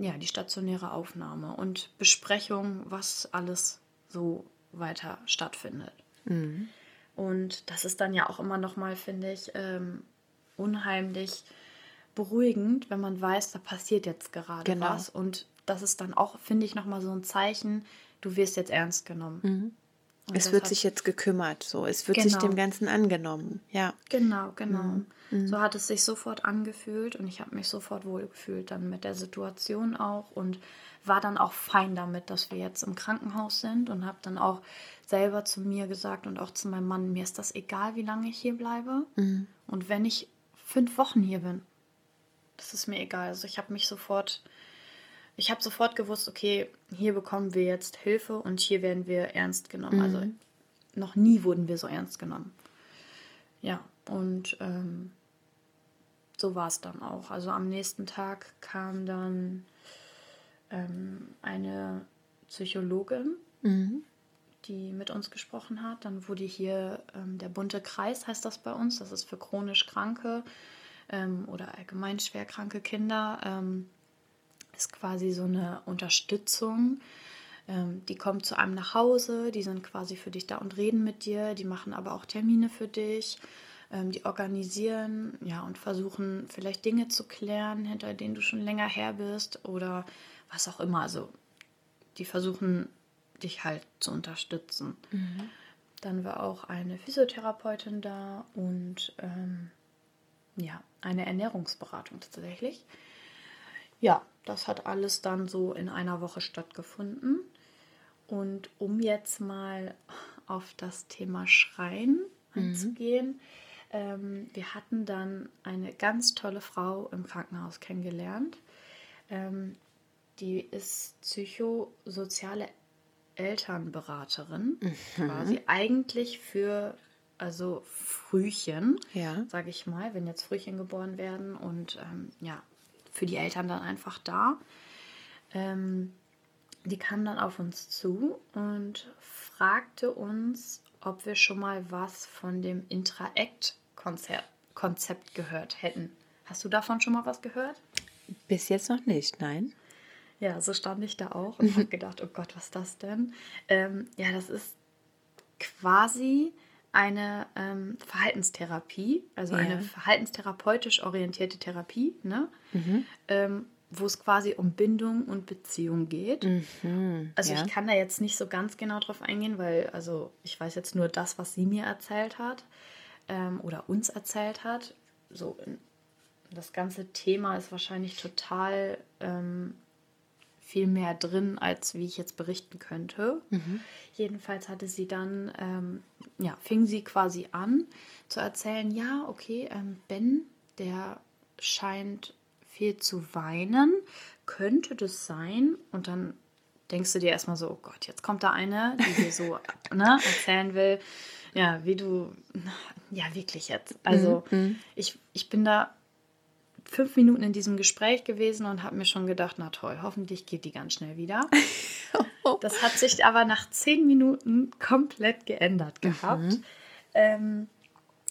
ja, die stationäre Aufnahme und Besprechung, was alles so weiter stattfindet. Mhm. Und das ist dann ja auch immer noch mal, finde ich, ähm, unheimlich beruhigend, wenn man weiß, da passiert jetzt gerade genau. was. Und das ist dann auch, finde ich, noch mal so ein Zeichen, du wirst jetzt ernst genommen. Mhm. Es wird sich jetzt gekümmert, so. Es wird genau. sich dem Ganzen angenommen, ja. Genau, genau. Mhm. So hat es sich sofort angefühlt und ich habe mich sofort wohlgefühlt dann mit der Situation auch und war dann auch fein damit, dass wir jetzt im Krankenhaus sind und habe dann auch selber zu mir gesagt und auch zu meinem Mann, mir ist das egal, wie lange ich hier bleibe. Mhm. Und wenn ich fünf Wochen hier bin, das ist mir egal. Also ich habe mich sofort, ich habe sofort gewusst, okay, hier bekommen wir jetzt Hilfe und hier werden wir ernst genommen. Also mhm. Also noch nie wurden wir so ernst genommen. Ja, und ähm, so war es dann auch. Also am nächsten Tag kam dann ähm, eine Psychologin, mhm. die mit uns gesprochen hat. Dann wurde hier ähm, der bunte Kreis, heißt das bei uns. Das ist für chronisch Kranke ähm, oder allgemein schwerkranke Kinder. Ist quasi so eine Unterstützung. Ähm, die kommen zu einem nach Hause, die sind quasi für dich da und reden mit dir. Die machen aber auch Termine für dich. Ähm, die organisieren ja und versuchen vielleicht Dinge zu klären, hinter denen du schon länger her bist oder was auch immer. Also die versuchen dich halt zu unterstützen. Mhm. Dann war auch eine Physiotherapeutin da und ähm, ja, eine Ernährungsberatung tatsächlich. Ja, das hat alles dann so in einer Woche stattgefunden. Und um jetzt mal auf das Thema Schreien mhm. einzugehen, ähm, wir hatten dann eine ganz tolle Frau im Krankenhaus kennengelernt. Ähm, die ist psychosoziale Elternberaterin, mhm. quasi eigentlich für also Frühchen, ja. sage ich mal, wenn jetzt Frühchen geboren werden und ähm, ja, für die Eltern dann einfach da. Ähm, die kam dann auf uns zu und fragte uns, ob wir schon mal was von dem Interact-Konzept gehört hätten. Hast du davon schon mal was gehört? Bis jetzt noch nicht, nein. Ja, so stand ich da auch und *laughs* habe gedacht, oh Gott, was ist das denn? Ähm, ja, das ist quasi eine ähm, Verhaltenstherapie, also ja. eine verhaltenstherapeutisch orientierte Therapie, ne? Mhm. Ähm, wo es quasi um Bindung und Beziehung geht. Mhm, also ja. ich kann da jetzt nicht so ganz genau drauf eingehen, weil also ich weiß jetzt nur das, was sie mir erzählt hat ähm, oder uns erzählt hat. So das ganze Thema ist wahrscheinlich total ähm, viel mehr drin, als wie ich jetzt berichten könnte. Mhm. Jedenfalls hatte sie dann, ähm, ja, fing sie quasi an zu erzählen, ja, okay, ähm, Ben, der scheint viel zu weinen. Könnte das sein? Und dann denkst du dir erstmal so, oh Gott, jetzt kommt da eine, die dir so *laughs* ne, erzählen will, ja, wie du, ja, wirklich jetzt. Also mhm. ich, ich bin da fünf Minuten in diesem Gespräch gewesen und habe mir schon gedacht, na toll, hoffentlich geht die ganz schnell wieder. *laughs* Das hat sich aber nach zehn Minuten komplett geändert gehabt. Mhm. Ähm,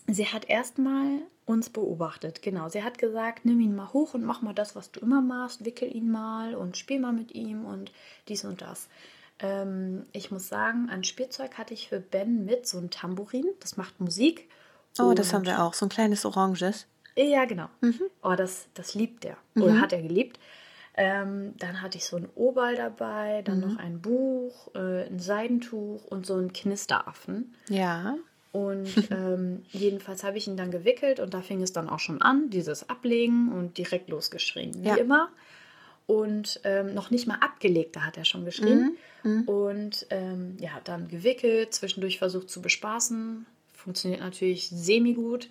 sie hat erstmal uns beobachtet, genau. Sie hat gesagt, nimm ihn mal hoch und mach mal das, was du immer machst, wickel ihn mal und spiel mal mit ihm und dies und das. Ähm, ich muss sagen, ein Spielzeug hatte ich für Ben mit, so ein Tambourin, das macht Musik. Oh, das haben wir auch, so ein kleines Oranges. Ja, genau. Mhm. Oh, das, das liebt er. Mhm. Oder hat er geliebt. Ähm, dann hatte ich so ein Obal dabei, dann mhm. noch ein Buch, äh, ein Seidentuch und so einen Knisteraffen. Ja. Und ähm, *laughs* jedenfalls habe ich ihn dann gewickelt und da fing es dann auch schon an, dieses Ablegen und direkt losgeschrien, wie ja. immer. Und ähm, noch nicht mal abgelegt, da hat er schon geschrien. Mhm. Mhm. Und ähm, ja, dann gewickelt, zwischendurch versucht zu bespaßen. Funktioniert natürlich semi-gut.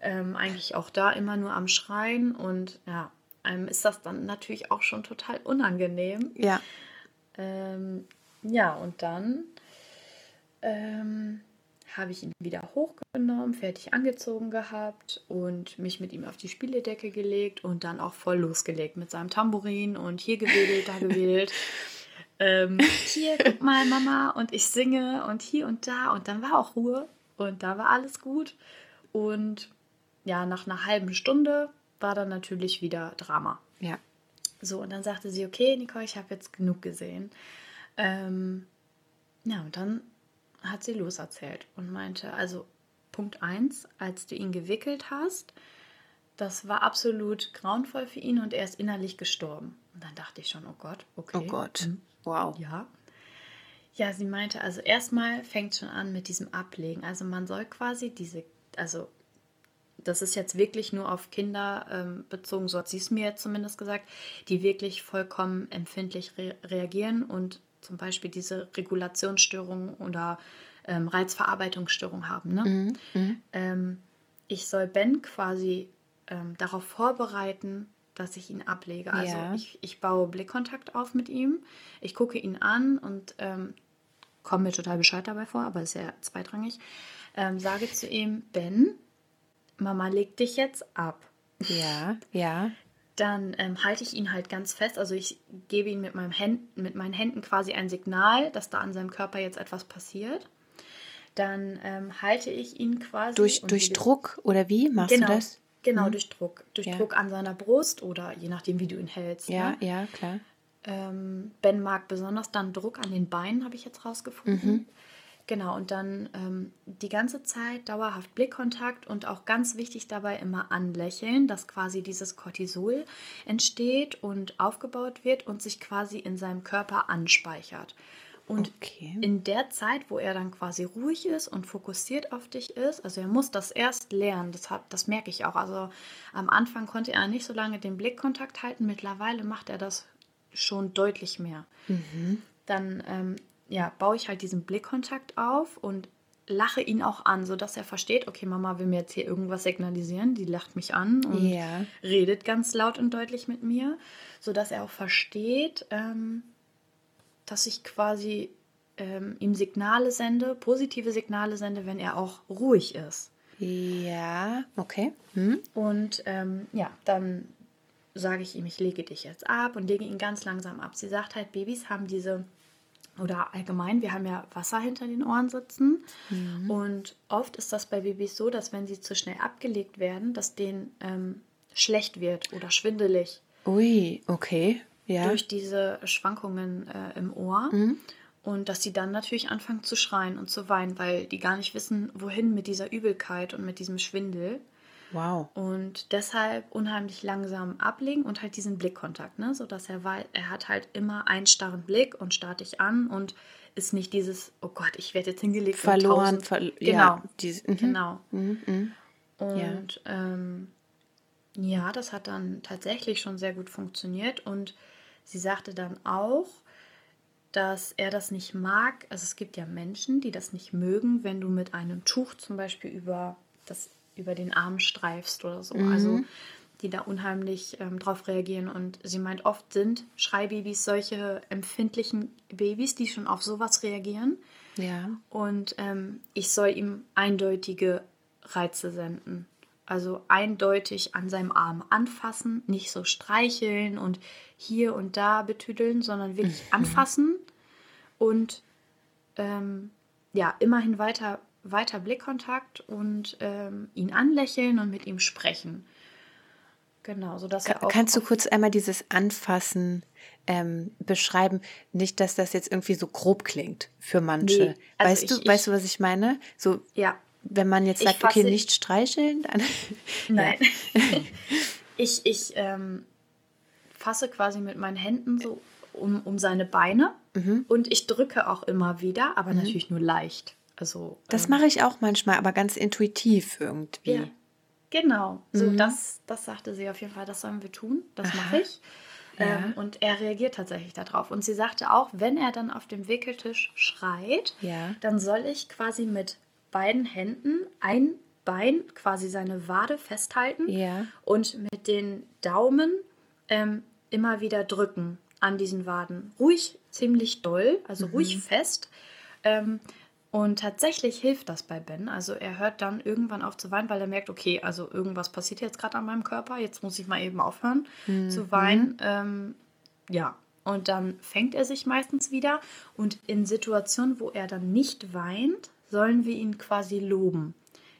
Ähm, eigentlich auch da immer nur am Schreien und ja, einem ist das dann natürlich auch schon total unangenehm. Ja. Ähm, ja, und dann ähm, habe ich ihn wieder hochgenommen, fertig angezogen gehabt und mich mit ihm auf die Spieledecke gelegt und dann auch voll losgelegt mit seinem Tambourin und hier gewedelt, da gewedelt. *laughs* ähm, hier, guck mal, Mama, und ich singe und hier und da und dann war auch Ruhe und da war alles gut. Und ja, nach einer halben Stunde war dann natürlich wieder Drama. Ja. So, und dann sagte sie, okay, Nicole, ich habe jetzt genug gesehen. Ähm, ja, und dann hat sie loserzählt und meinte, also Punkt 1, als du ihn gewickelt hast, das war absolut grauenvoll für ihn und er ist innerlich gestorben. Und dann dachte ich schon, oh Gott, okay. Oh Gott, mhm. wow. Ja. Ja, sie meinte, also erstmal fängt schon an mit diesem Ablegen. Also man soll quasi diese, also das ist jetzt wirklich nur auf Kinder ähm, bezogen, so hat sie es mir jetzt zumindest gesagt, die wirklich vollkommen empfindlich re reagieren und zum Beispiel diese Regulationsstörung oder ähm, Reizverarbeitungsstörung haben. Ne? Mhm. Mhm. Ähm, ich soll Ben quasi ähm, darauf vorbereiten, dass ich ihn ablege. Also ja. ich, ich baue Blickkontakt auf mit ihm, ich gucke ihn an und ähm, komme mir total bescheid dabei vor, aber ist ja zweitrangig. Ähm, sage zu ihm, Ben, Mama legt dich jetzt ab. Ja, ja. dann ähm, halte ich ihn halt ganz fest. Also ich gebe ihm mit, meinem Händ, mit meinen Händen quasi ein Signal, dass da an seinem Körper jetzt etwas passiert. Dann ähm, halte ich ihn quasi. Durch, durch Druck oder wie machst genau, du das? Genau, mhm. durch Druck. Durch ja. Druck an seiner Brust oder je nachdem, wie du ihn hältst. Ja, ne? ja, klar. Ähm, ben mag besonders dann Druck an den Beinen, habe ich jetzt rausgefunden. Mhm. Genau, und dann ähm, die ganze Zeit dauerhaft Blickkontakt und auch ganz wichtig dabei immer anlächeln, dass quasi dieses Cortisol entsteht und aufgebaut wird und sich quasi in seinem Körper anspeichert. Und okay. in der Zeit, wo er dann quasi ruhig ist und fokussiert auf dich ist, also er muss das erst lernen, das, hat, das merke ich auch. Also am Anfang konnte er nicht so lange den Blickkontakt halten, mittlerweile macht er das schon deutlich mehr. Mhm. Dann ähm, ja, baue ich halt diesen Blickkontakt auf und lache ihn auch an, sodass er versteht, okay, Mama will mir jetzt hier irgendwas signalisieren, die lacht mich an und ja. redet ganz laut und deutlich mit mir, sodass er auch versteht, ähm, dass ich quasi ähm, ihm Signale sende, positive Signale sende, wenn er auch ruhig ist. Ja, okay. Hm. Und ähm, ja, dann sage ich ihm, ich lege dich jetzt ab und lege ihn ganz langsam ab. Sie sagt halt, Babys haben diese oder allgemein, wir haben ja Wasser hinter den Ohren sitzen. Mhm. Und oft ist das bei Babys so, dass wenn sie zu schnell abgelegt werden, dass denen ähm, schlecht wird oder schwindelig. Ui, okay. Ja. Durch diese Schwankungen äh, im Ohr. Mhm. Und dass sie dann natürlich anfangen zu schreien und zu weinen, weil die gar nicht wissen, wohin mit dieser Übelkeit und mit diesem Schwindel. Wow. Und deshalb unheimlich langsam ablegen und halt diesen Blickkontakt, ne? sodass er weiß, er hat halt immer einen starren Blick und starrt dich an und ist nicht dieses, oh Gott, ich werde jetzt hingelegt. Verloren, ver genau. Ja, diese, mhm. genau. Mhm, mhm. Und ja. Ähm, ja, das hat dann tatsächlich schon sehr gut funktioniert und sie sagte dann auch, dass er das nicht mag. Also es gibt ja Menschen, die das nicht mögen, wenn du mit einem Tuch zum Beispiel über das über den Arm streifst oder so. Mhm. Also die da unheimlich ähm, drauf reagieren. Und sie meint, oft sind Schreibabys solche empfindlichen Babys, die schon auf sowas reagieren. Ja. Und ähm, ich soll ihm eindeutige Reize senden. Also eindeutig an seinem Arm anfassen, nicht so streicheln und hier und da betüdeln, sondern wirklich mhm. *laughs* anfassen und ähm, ja, immerhin weiter weiter Blickkontakt und ähm, ihn anlächeln und mit ihm sprechen. Genau, so dass er auch. Kannst du kurz einmal dieses Anfassen ähm, beschreiben? Nicht, dass das jetzt irgendwie so grob klingt für manche. Nee, also weißt ich, du, ich, weißt du, was ich meine? So, ja. Wenn man jetzt sagt, okay, nicht streicheln, dann. *laughs* Nein. *laughs* ich ich ähm, fasse quasi mit meinen Händen so um, um seine Beine mhm. und ich drücke auch immer wieder, aber mhm. natürlich nur leicht. Also, das ähm, mache ich auch manchmal, aber ganz intuitiv irgendwie. Ja, genau. So, mhm. das, das sagte sie auf jeden Fall, das sollen wir tun. Das mache ich. Ja. Ähm, und er reagiert tatsächlich darauf. Und sie sagte auch, wenn er dann auf dem Wickeltisch schreit, ja. dann soll ich quasi mit beiden Händen ein Bein, quasi seine Wade festhalten ja. und mit den Daumen ähm, immer wieder drücken an diesen Waden. Ruhig, ziemlich doll, also mhm. ruhig fest. Ähm, und tatsächlich hilft das bei Ben. Also er hört dann irgendwann auf zu weinen, weil er merkt, okay, also irgendwas passiert jetzt gerade an meinem Körper, jetzt muss ich mal eben aufhören mhm. zu weinen. Ähm, ja, und dann fängt er sich meistens wieder. Und in Situationen, wo er dann nicht weint, sollen wir ihn quasi loben.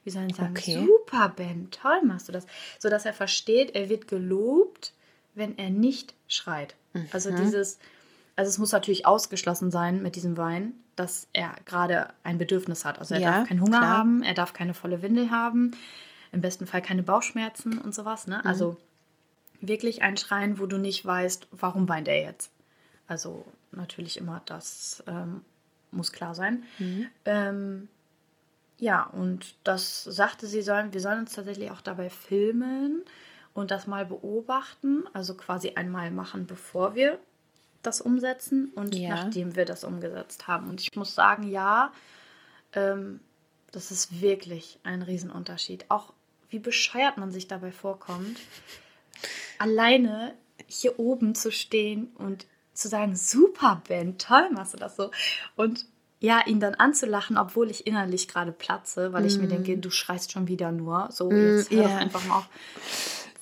Wir sollen sagen, okay. super Ben, toll machst du das. Sodass er versteht, er wird gelobt, wenn er nicht schreit. Also mhm. Also dieses, also es muss natürlich ausgeschlossen sein mit diesem Wein, dass er gerade ein Bedürfnis hat. Also er ja, darf keinen Hunger klar. haben, er darf keine volle Windel haben, im besten Fall keine Bauchschmerzen und sowas. Ne? Mhm. Also wirklich ein Schreien, wo du nicht weißt, warum weint er jetzt. Also natürlich immer, das ähm, muss klar sein. Mhm. Ähm, ja, und das sagte sie, sollen, wir sollen uns tatsächlich auch dabei filmen und das mal beobachten, also quasi einmal machen, bevor wir das umsetzen und ja. nachdem wir das umgesetzt haben. Und ich muss sagen, ja, ähm, das ist wirklich ein Riesenunterschied. Auch wie bescheuert man sich dabei vorkommt, alleine hier oben zu stehen und zu sagen, super Ben, toll machst du das so. Und ja, ihn dann anzulachen, obwohl ich innerlich gerade platze, weil mm. ich mir mm. denke, du schreist schon wieder nur. So, jetzt hör yeah. doch einfach mal auf.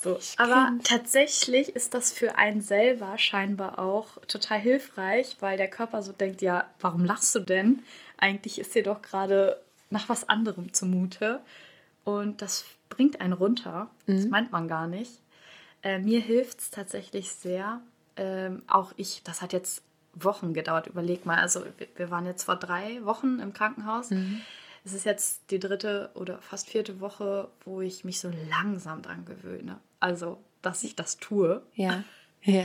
So. Aber tatsächlich ist das für einen selber scheinbar auch total hilfreich, weil der Körper so denkt, ja, warum lachst du denn? Eigentlich ist dir doch gerade nach was anderem zumute. Und das bringt einen runter. Mhm. Das meint man gar nicht. Äh, mir hilft es tatsächlich sehr. Ähm, auch ich, das hat jetzt Wochen gedauert. Überleg mal, also wir waren jetzt vor drei Wochen im Krankenhaus. Mhm. Es ist jetzt die dritte oder fast vierte Woche, wo ich mich so langsam dran gewöhne. Also, dass ich das tue. Ja, *laughs* ja.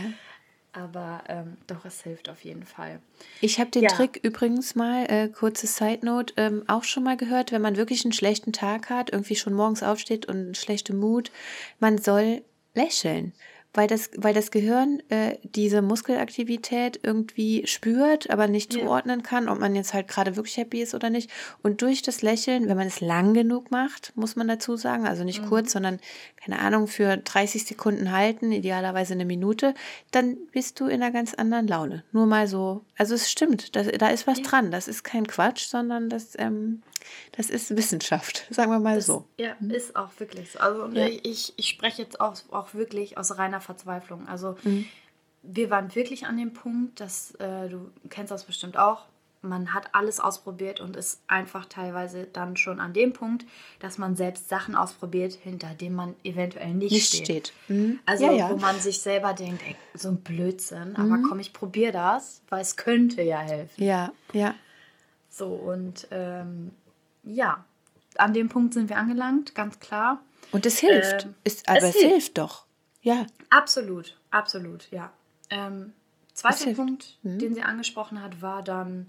Aber ähm, doch, es hilft auf jeden Fall. Ich habe den ja. Trick übrigens mal, äh, kurze Side Note, ähm, auch schon mal gehört, wenn man wirklich einen schlechten Tag hat, irgendwie schon morgens aufsteht und einen schlechten Mut, man soll lächeln weil das, weil das Gehirn äh, diese Muskelaktivität irgendwie spürt, aber nicht ja. zuordnen kann, ob man jetzt halt gerade wirklich happy ist oder nicht. Und durch das Lächeln, wenn man es lang genug macht, muss man dazu sagen, also nicht mhm. kurz, sondern keine Ahnung, für 30 Sekunden halten, idealerweise eine Minute, dann bist du in einer ganz anderen Laune. Nur mal so. Also es stimmt, das, da ist was ja. dran. Das ist kein Quatsch, sondern das, ähm, das ist Wissenschaft, *laughs* sagen wir mal das, so. Ja, mhm. ist auch wirklich so. Also ja. ich, ich spreche jetzt auch, auch wirklich aus reiner Verzweiflung. Also mhm. wir waren wirklich an dem Punkt, dass äh, du kennst das bestimmt auch, man hat alles ausprobiert und ist einfach teilweise dann schon an dem Punkt, dass man selbst Sachen ausprobiert, hinter denen man eventuell nicht, nicht steht. steht. Mhm. Also ja, ja. wo man sich selber denkt, ey, so ein Blödsinn, mhm. aber komm, ich probiere das, weil es könnte ja helfen. Ja, ja. So und ähm, ja, an dem Punkt sind wir angelangt, ganz klar. Und es hilft. Ähm, es, aber es, es hilft. hilft. doch. Ja. Absolut, absolut, ja. Ähm, zweiter Punkt, mhm. den sie angesprochen hat, war dann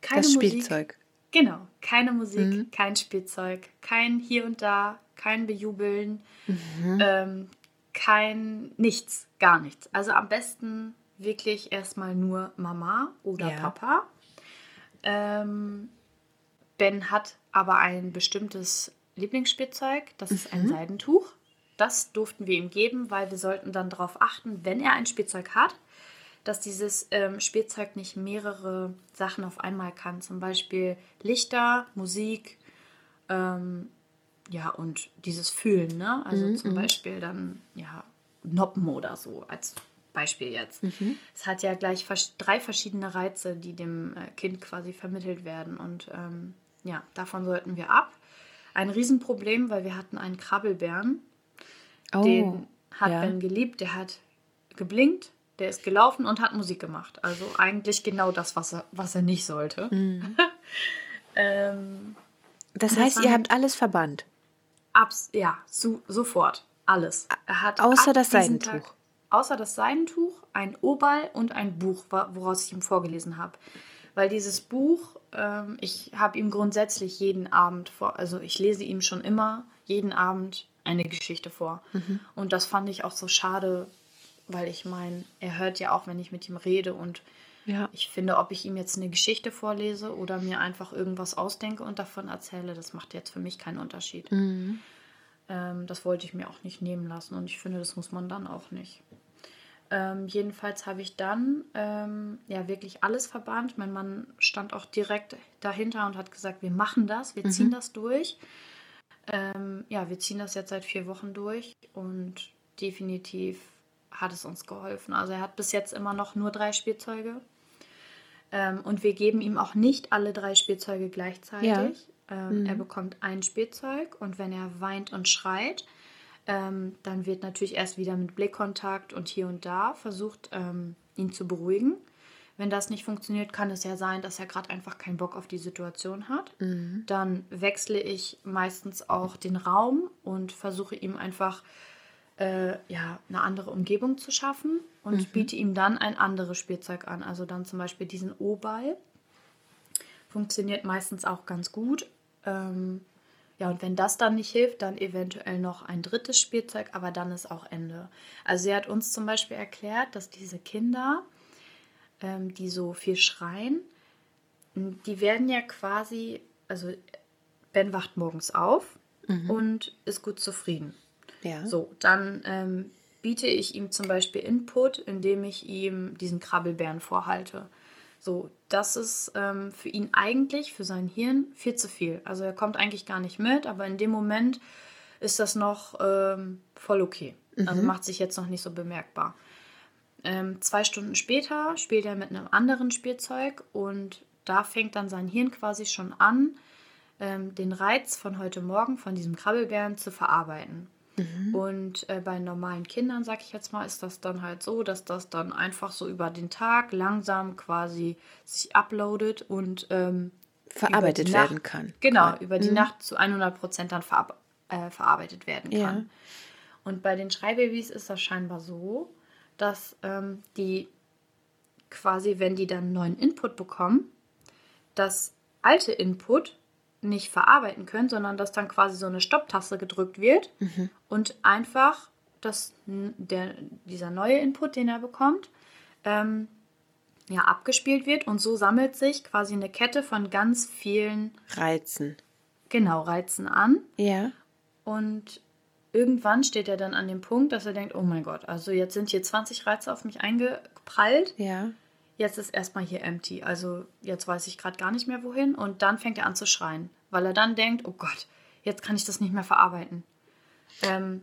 keine das Musik. Spielzeug. Genau, keine Musik, mhm. kein Spielzeug, kein hier und da, kein Bejubeln, mhm. ähm, kein nichts, gar nichts. Also am besten wirklich erstmal nur Mama oder ja. Papa. Ähm, Ben hat aber ein bestimmtes Lieblingsspielzeug, das ist ein mhm. Seidentuch. Das durften wir ihm geben, weil wir sollten dann darauf achten, wenn er ein Spielzeug hat, dass dieses ähm, Spielzeug nicht mehrere Sachen auf einmal kann. Zum Beispiel Lichter, Musik, ähm, ja, und dieses Fühlen, ne? Also mhm. zum mhm. Beispiel dann, ja, Noppen oder so als Beispiel jetzt. Mhm. Es hat ja gleich drei verschiedene Reize, die dem äh, Kind quasi vermittelt werden. Und ähm, ja, davon sollten wir ab. Ein Riesenproblem, weil wir hatten einen Krabbelbären. Oh, den hat ja. Ben geliebt. Der hat geblinkt, der ist gelaufen und hat Musik gemacht. Also eigentlich genau das, was er, was er nicht sollte. Mhm. *laughs* ähm, das heißt, ihr habt alles verbannt? Abs ja, so, sofort. Alles. Er hat außer das Seidentuch. Tag, außer das Seidentuch, ein Obal und ein Buch, woraus ich ihm vorgelesen habe. Weil dieses Buch, ähm, ich habe ihm grundsätzlich jeden Abend vor, also ich lese ihm schon immer jeden Abend eine Geschichte vor. Mhm. Und das fand ich auch so schade, weil ich meine, er hört ja auch, wenn ich mit ihm rede und ja. ich finde, ob ich ihm jetzt eine Geschichte vorlese oder mir einfach irgendwas ausdenke und davon erzähle, das macht jetzt für mich keinen Unterschied. Mhm. Ähm, das wollte ich mir auch nicht nehmen lassen und ich finde, das muss man dann auch nicht. Ähm, jedenfalls habe ich dann ähm, ja wirklich alles verbannt. Mein Mann stand auch direkt dahinter und hat gesagt, wir machen das, wir ziehen mhm. das durch. Ähm, ja, wir ziehen das jetzt seit vier Wochen durch und definitiv hat es uns geholfen. Also er hat bis jetzt immer noch nur drei Spielzeuge. Ähm, und wir geben ihm auch nicht alle drei Spielzeuge gleichzeitig. Ja. Ähm, mhm. Er bekommt ein Spielzeug und wenn er weint und schreit, ähm, dann wird natürlich erst wieder mit Blickkontakt und hier und da versucht, ähm, ihn zu beruhigen. Wenn das nicht funktioniert, kann es ja sein, dass er gerade einfach keinen Bock auf die Situation hat. Mhm. Dann wechsle ich meistens auch den Raum und versuche ihm einfach äh, ja, eine andere Umgebung zu schaffen und mhm. biete ihm dann ein anderes Spielzeug an. Also dann zum Beispiel diesen O-Ball. Funktioniert meistens auch ganz gut. Ähm, ja, und wenn das dann nicht hilft, dann eventuell noch ein drittes Spielzeug, aber dann ist auch Ende. Also sie hat uns zum Beispiel erklärt, dass diese Kinder, ähm, die so viel schreien, die werden ja quasi, also Ben wacht morgens auf mhm. und ist gut zufrieden. Ja. So, dann ähm, biete ich ihm zum Beispiel Input, indem ich ihm diesen Krabbelbären vorhalte. So, das ist ähm, für ihn eigentlich, für sein Hirn, viel zu viel. Also er kommt eigentlich gar nicht mit, aber in dem Moment ist das noch ähm, voll okay. Also Mhm. macht sich jetzt noch nicht so bemerkbar. Ähm, zwei Stunden später spielt er mit einem anderen Spielzeug und da fängt dann sein Hirn quasi schon an, ähm, den Reiz von heute Morgen, von diesem Krabbelbären zu verarbeiten. Und äh, bei normalen Kindern, sag ich jetzt mal, ist das dann halt so, dass das dann einfach so über den Tag langsam quasi sich uploadet und ähm, Verarbeitet Nacht- werden kann. Genau, Quasi. über die Nacht zu 100 Prozent dann verab äh, verarbeitet werden kann. Ja. Und bei den Schreibabys ist das scheinbar so, dass ähm, die quasi, wenn die dann neuen Input bekommen, das alte Input nicht verarbeiten können, sondern dass dann quasi so eine Stopptaste gedrückt wird und einfach das, der, dieser neue Input, den er bekommt, ähm, ja, abgespielt wird und so sammelt sich quasi eine Kette von ganz vielen, Reizen. genau, Reizen an Ja. und irgendwann steht er dann an dem Punkt, dass er denkt, oh mein Gott, also jetzt sind hier 20 Reize auf mich eingeprallt, Ja. Jetzt ist erstmal hier empty, also jetzt weiß ich gerade gar nicht mehr wohin und dann fängt er an zu schreien, weil er dann denkt, oh Gott, jetzt kann ich das nicht mehr verarbeiten. Ähm,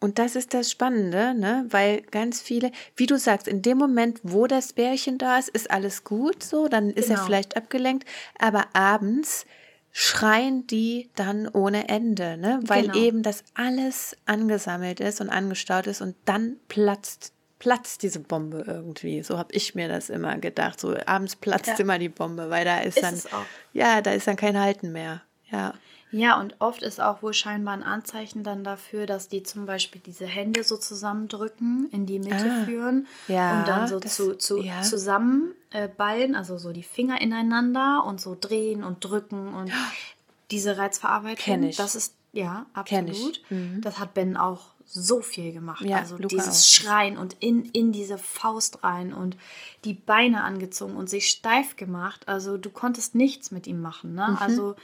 Und das ist das Spannende, ne? Weil ganz viele, wie du sagst, in dem Moment, wo das Bärchen da ist, ist alles gut so, dann ist er Genau. vielleicht abgelenkt, aber abends schreien die dann ohne Ende, ne? Weil Genau. eben das alles angesammelt ist und angestaut ist und dann platzt platzt diese Bombe irgendwie. So habe ich mir das immer gedacht. So abends platzt Ja. immer die Bombe, weil da ist, Ist dann ja, da ist dann kein Halten mehr. Ja. Ja, und oft ist auch wohl scheinbar ein Anzeichen dann dafür, dass die zum Beispiel diese Hände so zusammendrücken, in die Mitte Ah, führen ja, und dann so das- zu, zu, ja. zusammenballen, äh, also so die Finger ineinander und so drehen und drücken und diese Reizverarbeitung. Kenn ich. Das ist, ja, Kenn ich. absolut. Mhm. Das hat Ben auch so viel gemacht. Ja, also Luca dieses auch. Schreien und in, in diese Faust rein und die Beine angezogen und sich steif gemacht. Also du konntest nichts mit ihm machen. Mhm. Ne? Also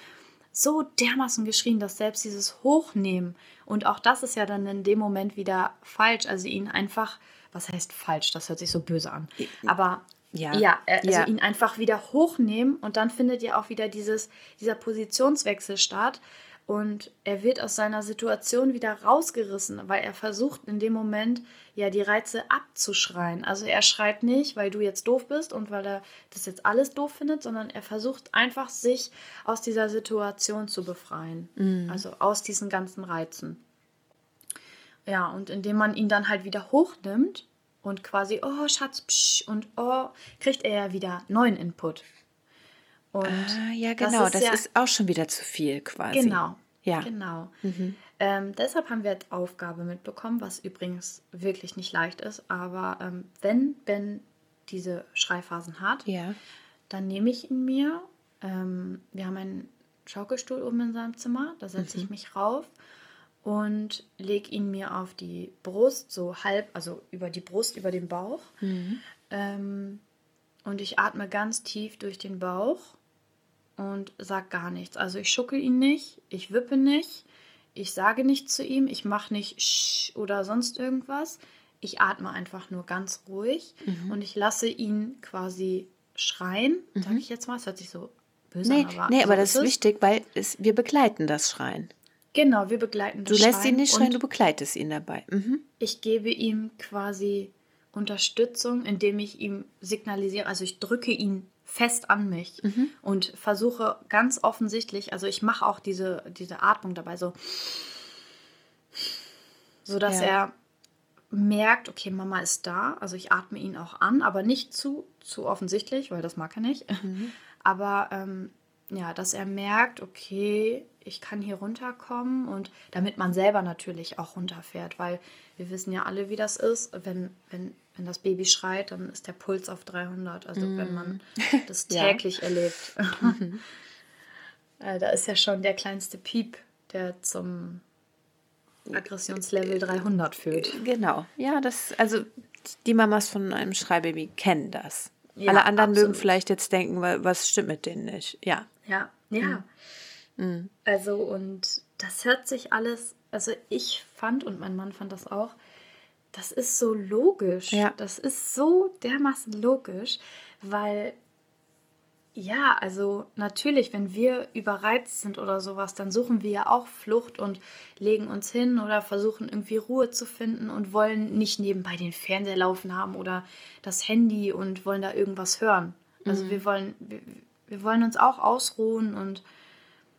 so dermaßen geschrien, dass selbst dieses Hochnehmen und auch das ist ja dann in dem Moment wieder falsch. Also ihn einfach, was heißt falsch? Das hört sich so böse an. Aber Ja. ja, äh, also Ja. ihn einfach wieder hochnehmen und dann findet ja auch wieder dieses, dieser Positionswechsel statt. Und er wird aus seiner Situation wieder rausgerissen, weil er versucht in dem Moment ja die Reize abzuschreien. Also er schreit nicht, weil du jetzt doof bist und weil er das jetzt alles doof findet, sondern er versucht einfach sich aus dieser Situation zu befreien. Also aus diesen ganzen Reizen. Ja, und indem man ihn dann halt wieder hochnimmt und quasi, oh Schatz, psch, und oh, kriegt er ja wieder neuen Input. Und Ah, ja, das genau. ist Das ja- ist auch schon wieder zu viel quasi. Genau. Ja. Genau. Ähm, deshalb haben wir als Aufgabe mitbekommen, was übrigens wirklich nicht leicht ist. Aber ähm, wenn Ben diese Schreiphasen hat, Ja. dann nehme ich ihn mir. Ähm, wir haben einen Schaukelstuhl oben in seinem Zimmer. Da setze ich mich rauf und lege ihn mir auf die Brust, so halb, also über die Brust, über den Bauch. Ähm, und ich atme ganz tief durch den Bauch und sag gar nichts. Also ich schuckel ihn nicht, ich wippe nicht, ich sage nichts zu ihm, ich mache nicht Sch oder sonst irgendwas. Ich atme einfach nur ganz ruhig und ich lasse ihn quasi schreien, sage ich jetzt mal. Es hört sich so böse Nee, an, aber nee, so aber das ist wichtig, weil es, wir begleiten das Schreien. Genau, wir begleiten Du das lässt ihn nicht schreien, du begleitest ihn dabei. Mhm. ich gebe ihm quasi Unterstützung, indem ich ihm signalisiere, also ich drücke ihn fest an mich Mhm. und versuche ganz offensichtlich, also ich mache auch diese, diese Atmung dabei so, so dass Ja. er merkt, okay, Mama ist da, also ich atme ihn auch an, aber nicht zu, zu offensichtlich, weil das mag er nicht, Mhm. aber ähm, ja, dass er merkt, okay, ich kann hier runterkommen und damit man selber natürlich auch runterfährt, weil wir wissen ja alle, wie das ist, wenn, wenn, wenn das Baby schreit, dann ist der Puls auf 300, also wenn man *laughs* das täglich erlebt. *laughs* Äh, da ist ja schon der kleinste Piep, der zum Aggressionslevel 300 führt. Genau. Ja, das, also die Mamas von einem Schreibaby kennen das. Ja, Alle anderen mögen absolut. vielleicht jetzt denken, wa- was stimmt mit denen nicht. Ja. Ja, ja. Mhm. Also, und das hört sich alles, also ich fand und mein Mann fand das auch, das ist so logisch. Ja. Das ist so dermaßen logisch, weil Ja, also natürlich, wenn wir überreizt sind oder sowas, dann suchen wir ja auch Flucht und legen uns hin oder versuchen irgendwie Ruhe zu finden und wollen nicht nebenbei den Fernseher laufen haben oder das Handy und wollen da irgendwas hören. Also mhm. wir wollen, wir, wir, wollen uns auch ausruhen und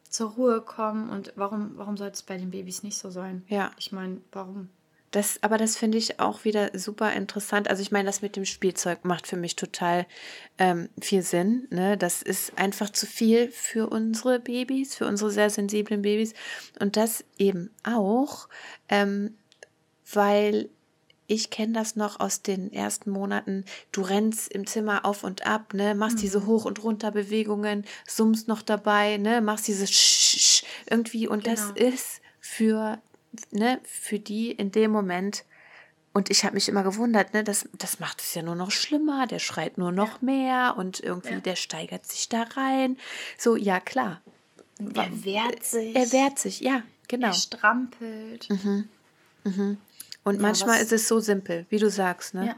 zur Ruhe kommen. Und warum, warum soll es bei den Babys nicht so sein? Ja. Ich meine, warum? Das, aber das finde ich auch wieder super interessant. Also ich meine, das mit dem Spielzeug macht für mich total ähm, viel Sinn. Ne? Das ist einfach zu viel für unsere Babys, für unsere sehr sensiblen Babys. Und das eben auch, ähm, weil ich kenne das noch aus den ersten Monaten. Du rennst im Zimmer auf und ab, ne, machst mhm. diese Hoch- und Runterbewegungen, summst noch dabei, ne, machst dieses Sch irgendwie und genau. das ist für ne, für die in dem Moment. Und ich habe mich immer gewundert, ne, das, das macht es ja nur noch schlimmer, der schreit nur noch ja. mehr und irgendwie ja. der steigert sich da rein. So, ja, klar. Er wehrt sich. Er wehrt sich, ja, genau. Er strampelt. Mhm. Mhm. Und ja, manchmal ist es so simpel, wie du sagst, ne? Ja.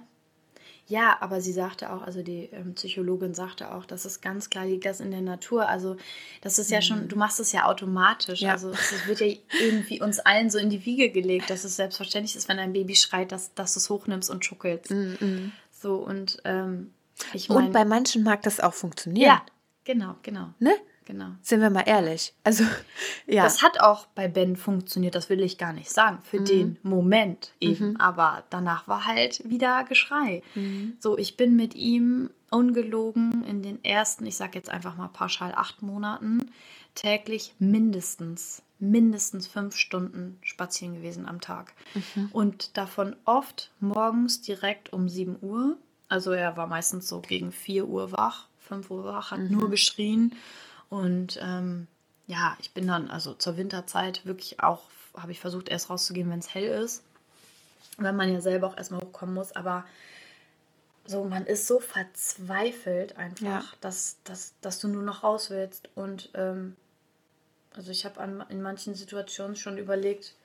Ja, aber sie sagte auch, also die ähm, Psychologin sagte auch, dass es ganz klar liegt, das in der Natur. Also das ist ja mhm. schon, du machst es ja automatisch. Ja. Also es wird ja irgendwie uns allen so in die Wiege gelegt, dass es selbstverständlich ist, wenn ein Baby schreit, dass, dass du es hochnimmst und schuckelst. Mhm. So und ähm, ich mein, Und bei manchen mag das auch funktionieren. Ja, genau, genau. Ne? Genau. Sind wir mal ehrlich. Also, *laughs* ja. Das hat auch bei Ben funktioniert, das will ich gar nicht sagen. Für mhm. den Moment eben. Mhm. Aber danach war halt wieder Geschrei. Mhm. So, ich bin mit ihm ungelogen in den ersten, ich sag jetzt einfach mal pauschal acht Monaten, täglich mindestens, mindestens fünf Stunden spazieren gewesen am Tag. Mhm. Und davon oft morgens direkt um 7 Uhr. Also er war meistens so gegen 4 Uhr wach, 5 Uhr wach, hat mhm. nur geschrien. Und ähm, ja, ich bin dann also zur Winterzeit wirklich auch, habe ich versucht, erst rauszugehen, wenn es hell ist. Weil man ja selber auch erstmal hochkommen muss. Aber so, man ist so verzweifelt einfach, ja. dass, dass, dass du nur noch raus willst. Und ähm, also ich habe in manchen Situationen schon überlegt,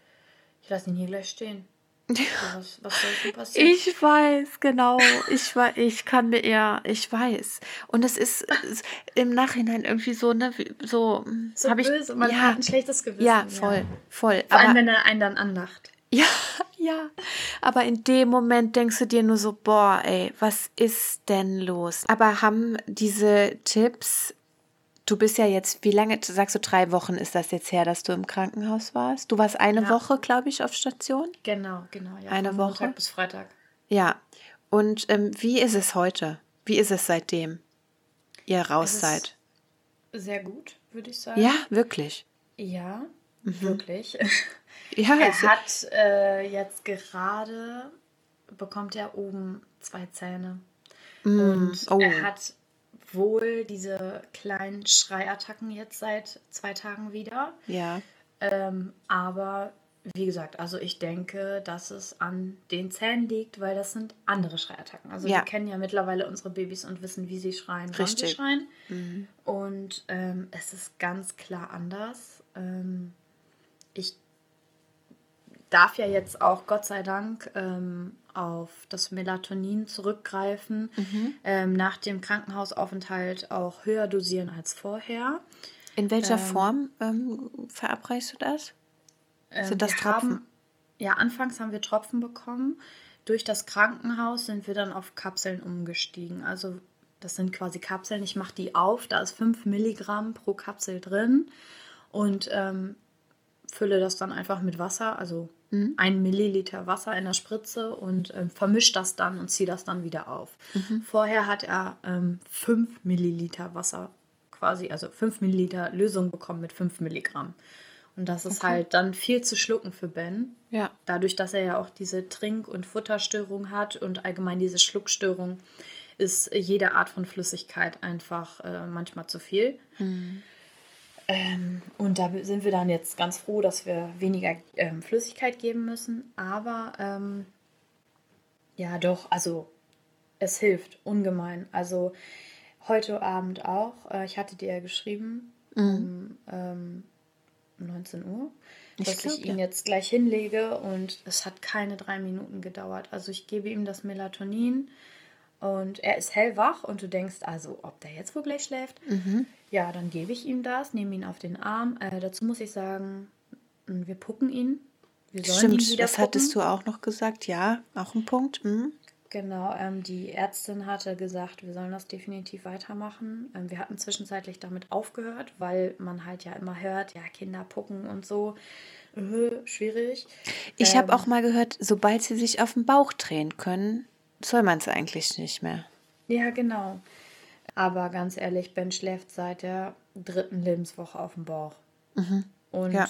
ich lasse ihn hier gleich stehen. Was, was soll denn passieren? Ich weiß, genau. Ich, ich kann mir eher, ich weiß. Und es ist im Nachhinein irgendwie so, ne, so, so habe ich. Man ja, hat ein schlechtes Gewissen. Ja, voll, ja. voll. Vor allem, wenn er einen dann anlacht. Ja, *laughs* ja. Aber in dem Moment denkst du dir nur so, boah, ey, was ist denn los? Aber haben diese Tipps Du bist ja jetzt, wie lange, sagst du, drei Wochen ist das jetzt her, dass du im Krankenhaus warst? Du warst eine ja. Woche, glaube ich, auf Station? Genau, genau. Ja, eine Woche. Montag bis Freitag. Ja. Und ähm, wie ist es heute? Wie ist es seitdem ihr raus seid? Sehr gut, würde ich sagen. Ja, wirklich. Ja, mhm. wirklich. *laughs* Ja, er hat äh, jetzt gerade, bekommt er oben zwei Zähne. Mm. Und oh. er hat wohl diese kleinen Schreiattacken jetzt seit zwei Tagen wieder. Ja. Ähm, aber wie gesagt, also ich denke, dass es an den Zähnen liegt, weil das sind andere Schreiattacken. Also ja. wir kennen ja mittlerweile unsere Babys und wissen, wie sie schreien, Richtig. wann sie schreien. Mhm. Und ähm, es ist ganz klar anders. Ähm, ich darf ja jetzt auch, Gott sei Dank, ähm, auf das Melatonin zurückgreifen, mhm. ähm, nach dem Krankenhausaufenthalt auch höher dosieren als vorher. In welcher ähm, Form ähm, verabreichst du das? Sind ähm, das Tropfen? Haben, ja, anfangs haben wir Tropfen bekommen. Durch das Krankenhaus sind wir dann auf Kapseln umgestiegen. Also das sind quasi Kapseln. Ich mache die auf, da ist 5 Milligramm pro Kapsel drin und ähm, fülle das dann einfach mit Wasser, also mhm. ein Milliliter Wasser in der Spritze und ähm, vermischt das dann und ziehe das dann wieder auf. Mhm. Vorher hat er ähm, 5 Milliliter Wasser quasi, also 5 Milliliter Lösung bekommen mit 5 Milligramm. Und das ist okay. halt dann viel zu schlucken für Ben. Ja. Dadurch, dass er ja auch diese Trink- und Futterstörung hat und allgemein diese Schluckstörung, ist jede Art von Flüssigkeit einfach äh, manchmal zu viel. Mhm. Ähm, und da sind wir dann jetzt ganz froh, dass wir weniger ähm, Flüssigkeit geben müssen. Aber ähm, ja, doch, also es hilft ungemein. Also heute Abend auch. Äh, ich hatte dir ja geschrieben mhm. um 19 ähm, Uhr, dass ich, glaub, ich ihn ja. jetzt gleich hinlege und es hat keine drei Minuten gedauert. Also ich gebe ihm das Melatonin Und er ist hellwach und du denkst also, ob der jetzt wohl gleich schläft. Mhm. Ja, dann gebe ich ihm das, nehme ihn auf den Arm. Äh, dazu muss ich sagen, wir pucken ihn. Wir sollen ihn Stimmt, wieder das pucken. hattest du auch noch gesagt. Ja, auch ein Punkt. Mhm. Genau, ähm, die Ärztin hatte gesagt, wir sollen das definitiv weitermachen. Ähm, wir hatten zwischenzeitlich damit aufgehört, weil man halt ja immer hört, ja, Kinder pucken und so. Äh, schwierig. Ich Ähm, habe auch mal gehört, sobald sie sich auf den Bauch drehen können, soll man es eigentlich nicht mehr. Ja, genau. Aber ganz ehrlich, Ben schläft seit der dritten Lebenswoche auf dem Bauch. Und Mhm. Ja.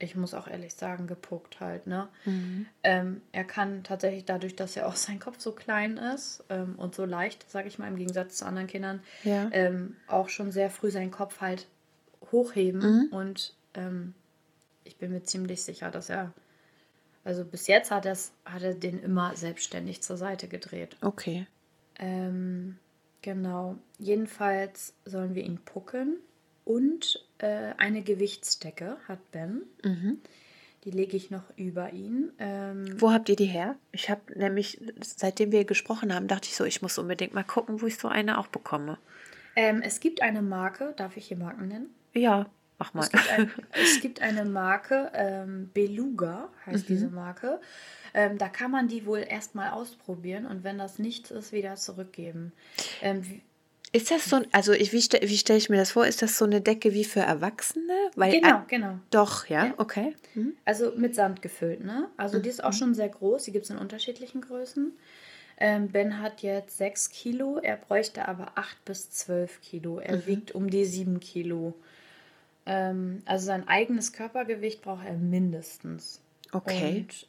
ich muss auch ehrlich sagen, gepuckt halt, ne? Mhm. Ähm, er kann tatsächlich dadurch, dass ja auch sein Kopf so klein ist ähm, und so leicht, sage ich mal, im Gegensatz zu anderen Kindern, Ja. ähm, auch schon sehr früh seinen Kopf halt hochheben. Mhm. Und ähm, ich bin mir ziemlich sicher, dass er, also bis jetzt hat, hat er den immer selbstständig zur Seite gedreht. Okay. Ähm, genau. Jedenfalls sollen wir ihn pucken. Und äh, eine Gewichtsdecke hat Ben. Mhm. Die lege ich noch über ihn. Ähm, Wo habt ihr die her? Ich habe nämlich, seitdem wir gesprochen haben, dachte ich so, ich muss unbedingt mal gucken, wo ich so eine auch bekomme. ähm, es gibt eine Marke, darf ich hier Marken nennen? Ja, mach mal. Es gibt, ein, *laughs* es gibt eine Marke, ähm, Beluga heißt diese Marke. Ähm, da kann man die wohl erstmal ausprobieren und wenn das nichts ist, wieder zurückgeben. Ähm, Ist das so, ein- also ich, wie, ste wie stelle ich mir das vor? Ist das so eine Decke wie für Erwachsene? Weil, genau, ah, genau. Doch, ja, Ja. okay. Mhm. Also mit Sand gefüllt, ne? Also die ist auch schon sehr groß. Die gibt es in unterschiedlichen Größen. Ähm, ben hat jetzt 6 Kilo, er bräuchte aber 8 bis 12 Kilo. Er wiegt um die 7 Kilo. Ähm, also sein eigenes Körpergewicht braucht er mindestens. Okay. Und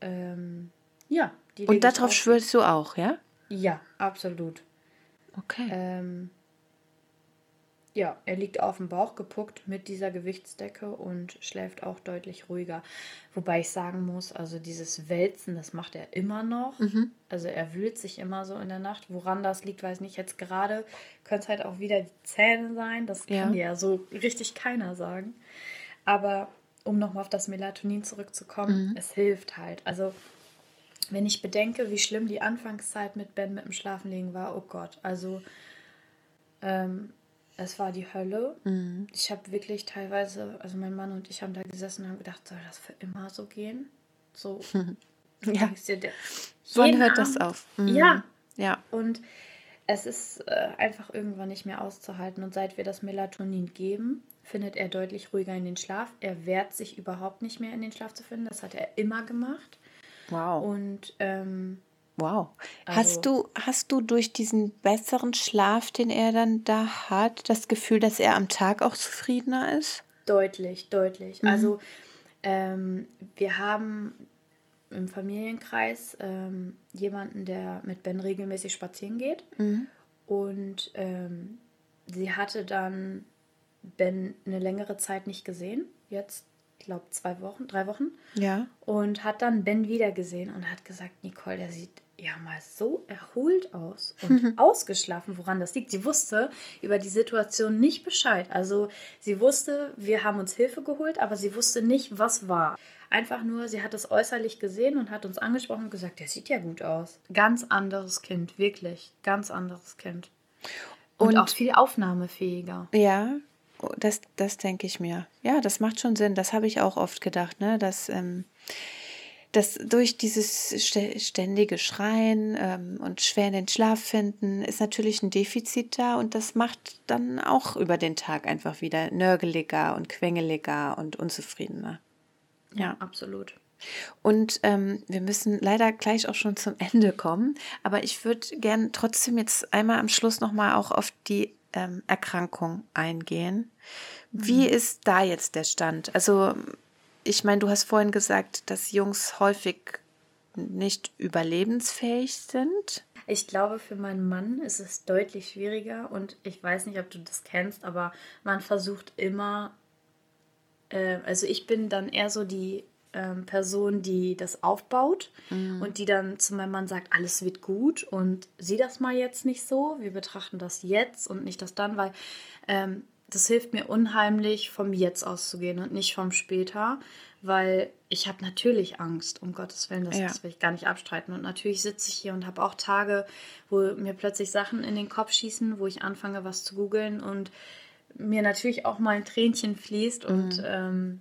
ähm, ja, die Und darauf auf- schwörst du auch, ja? Ja, absolut. Okay. Ähm, ja, er liegt auf dem Bauch gepuckt mit dieser Gewichtsdecke und schläft auch deutlich ruhiger. Wobei ich sagen muss, also dieses Wälzen, das macht er immer noch. Mhm. Also er wühlt sich immer so in der Nacht. Woran das liegt, weiß nicht. Jetzt gerade könnte es halt auch wieder die Zähne sein. Das Ja. kann dir ja so richtig keiner sagen. Aber um nochmal auf das Melatonin zurückzukommen, es hilft halt. Also wenn ich bedenke, wie schlimm die Anfangszeit mit Ben mit dem Schlafenlegen war, oh Gott, also ähm, es war die Hölle. Mhm. Ich habe wirklich teilweise, also mein Mann und ich haben da gesessen und haben gedacht, soll das für immer so gehen? So, *laughs* Ja. Wann hört das Abend- auf? Mhm. Ja, Ja. und es ist äh, einfach irgendwann nicht mehr auszuhalten. Und seit wir das Melatonin geben, findet er deutlich ruhiger in den Schlaf. Er wehrt sich überhaupt nicht mehr in den Schlaf zu finden. Das hat er immer gemacht. Wow. Und ähm, Wow. Also- hast, du, hast du durch diesen besseren Schlaf, den er dann da hat, das Gefühl, dass er am Tag auch zufriedener ist? Deutlich, deutlich. Also ähm, wir haben im Familienkreis ähm, jemanden, der mit Ben regelmäßig spazieren geht. Und ähm, sie hatte dann Ben eine längere Zeit nicht gesehen. Jetzt, ich glaube, zwei Wochen, drei Wochen. Ja. Und hat dann Ben wieder gesehen und hat gesagt, Nicole, der sieht ja mal so erholt aus und *laughs* ausgeschlafen, woran das liegt. Sie wusste über die Situation nicht Bescheid. Also sie wusste, wir haben uns Hilfe geholt, aber sie wusste nicht, was war. Einfach nur, sie hat es äußerlich gesehen und hat uns angesprochen und gesagt, der sieht ja gut aus. Ganz anderes Kind, wirklich. Ganz anderes Kind. Und, Und- auch viel aufnahmefähiger. Ja, das, das denke ich mir. Ja, das macht schon Sinn. Das habe ich auch oft gedacht, ne? dass, ähm, dass durch dieses stä- ständige Schreien ähm, und schwer in den Schlaf finden, ist natürlich ein Defizit da und das macht dann auch über den Tag einfach wieder nörgeliger und quengeliger und unzufriedener. Ja. absolut. Und ähm, wir müssen leider gleich auch schon zum Ende kommen. Aber ich würde gern trotzdem jetzt einmal am Schluss nochmal auch auf die ähm, Erkrankung eingehen. Wie ist da jetzt der Stand? Also, ich meine, du hast vorhin gesagt, dass Jungs häufig nicht überlebensfähig sind. Ich glaube, für meinen Mann ist es deutlich schwieriger und ich weiß nicht, ob du das kennst, aber man versucht immer, äh, also ich bin dann eher so die ähm, Person, die das aufbaut und die dann zu meinem Mann sagt, alles wird gut und sieh das mal jetzt nicht so, wir betrachten das jetzt und nicht das dann, weil ähm, das hilft mir unheimlich, vom Jetzt auszugehen und nicht vom Später, weil ich habe natürlich Angst, um Gottes Willen, das, ja. das will ich gar nicht abstreiten. Und natürlich sitze ich hier und habe auch Tage, wo mir plötzlich Sachen in den Kopf schießen, wo ich anfange, was zu googeln und mir natürlich auch mal ein Tränchen fließt und mhm. ähm,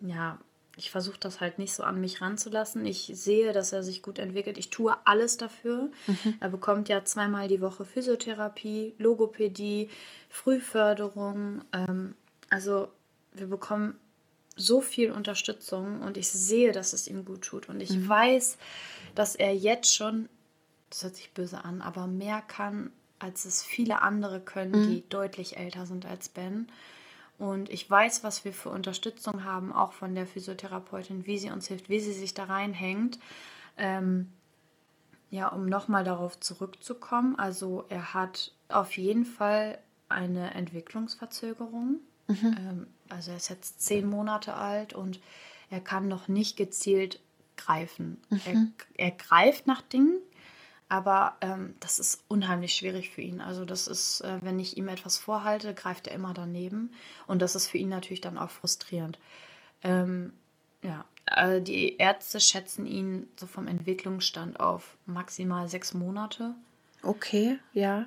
ja, ich versuche das halt nicht so an mich ranzulassen. Ich sehe, dass er sich gut entwickelt. Ich tue alles dafür. Mhm. Er bekommt ja zweimal die Woche Physiotherapie, Logopädie, Frühförderung. Ähm, also wir bekommen so viel Unterstützung und ich sehe, dass es ihm gut tut. Und ich mhm. weiß, dass er jetzt schon, das hört sich böse an, aber mehr kann, als es viele andere können, mhm. die deutlich älter sind als Ben. Und ich weiß, was wir für Unterstützung haben, auch von der Physiotherapeutin, wie sie uns hilft, wie sie sich da reinhängt. Ähm, ja, um nochmal darauf zurückzukommen. Also er hat auf jeden Fall eine Entwicklungsverzögerung. Mhm. Ähm, also er ist jetzt zehn Monate alt und er kann noch nicht gezielt greifen. Mhm. Er, er, greift nach Dingen, aber ähm, das ist unheimlich schwierig für ihn. Also das ist, äh, wenn ich ihm etwas vorhalte, greift er immer daneben. Und das ist für ihn natürlich dann auch frustrierend. Ähm, ja, also die Ärzte schätzen ihn so vom Entwicklungsstand auf maximal sechs Monate. Okay, ja.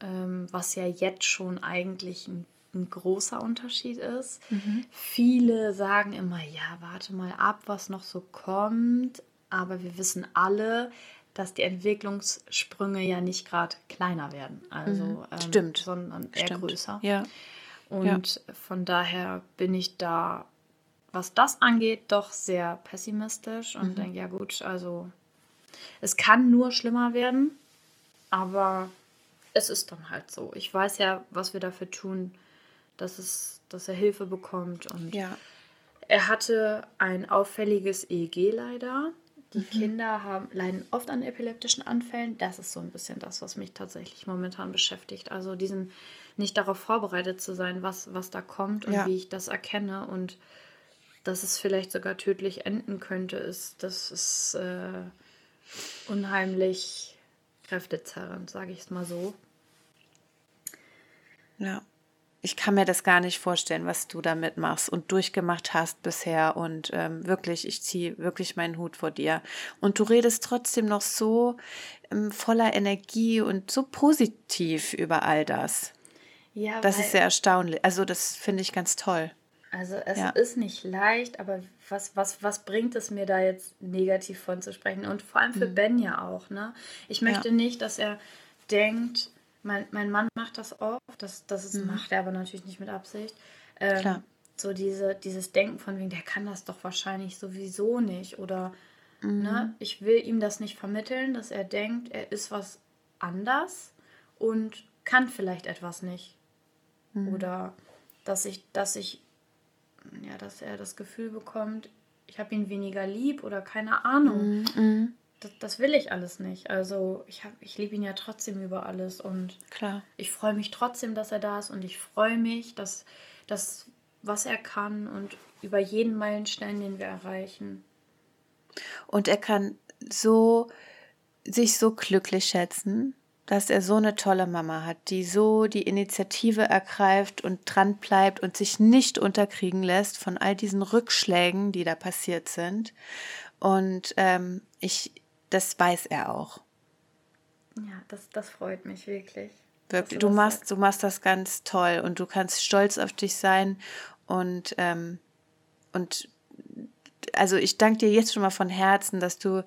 Ähm, was ja jetzt schon eigentlich ein, ein großer Unterschied ist. Mhm. Viele sagen immer, ja, warte mal ab, was noch so kommt. Aber wir wissen alle, dass die Entwicklungssprünge ja nicht gerade kleiner werden, also mhm. ähm, Stimmt. sondern eher Stimmt. größer. Ja. Und ja. von daher bin ich da, was das angeht, doch sehr pessimistisch und mhm. denke, ja gut, also es kann nur schlimmer werden, aber es ist dann halt so. Ich weiß ja, was wir dafür tun, dass, es, dass er Hilfe bekommt und ja. er hatte ein auffälliges EEG leider. Die mhm. Kinder haben, leiden oft an epileptischen Anfällen. Das ist so ein bisschen das, was mich tatsächlich momentan beschäftigt. Also diesen nicht darauf vorbereitet zu sein, was, was da kommt und ja. wie ich das erkenne und dass es vielleicht sogar tödlich enden könnte, ist, das ist äh, unheimlich kräftezerrend, sage ich es mal so. Ja ich kann mir das gar nicht vorstellen, was du damit machst und durchgemacht hast bisher. Und ähm, wirklich, ich ziehe wirklich meinen Hut vor dir. Und du redest trotzdem noch so ähm, voller Energie und so positiv über all das. Ja, das ist sehr erstaunlich. Also das finde ich ganz toll. Also es ja. ist nicht leicht, aber was, was, was bringt es mir da jetzt negativ von zu sprechen? Und vor allem für mhm. Ben ja auch. Ne? Ich möchte ja. nicht, dass er denkt, mein, mein Mann macht das oft, das, das ist, mhm. macht er aber natürlich nicht mit Absicht. Ähm, Klar. So diese, dieses Denken von wegen, der kann das doch wahrscheinlich sowieso nicht. Oder mhm. ne, ich will ihm das nicht vermitteln, dass er denkt, er ist was anders und kann vielleicht etwas nicht. Mhm. Oder dass ich, dass ich, ja, dass er das Gefühl bekommt, ich habe ihn weniger lieb oder keine Ahnung. Mhm. Das, das, will ich alles nicht. Also ich, ich liebe ihn ja trotzdem über alles und Klar. ich freue mich trotzdem, dass er da ist und ich freue mich, dass das, was er kann und über jeden Meilenstein, den wir erreichen. Und er kann so sich so glücklich schätzen, dass er so eine tolle Mama hat, die so die Initiative ergreift und dran bleibt und sich nicht unterkriegen lässt von all diesen Rückschlägen, die da passiert sind. Und ähm, ich, das weiß er auch. Ja, das, das freut mich wirklich. Wirklich, du, machst, du machst das ganz toll und du kannst stolz auf dich sein und, ähm, und also ich danke dir jetzt schon mal von Herzen, dass du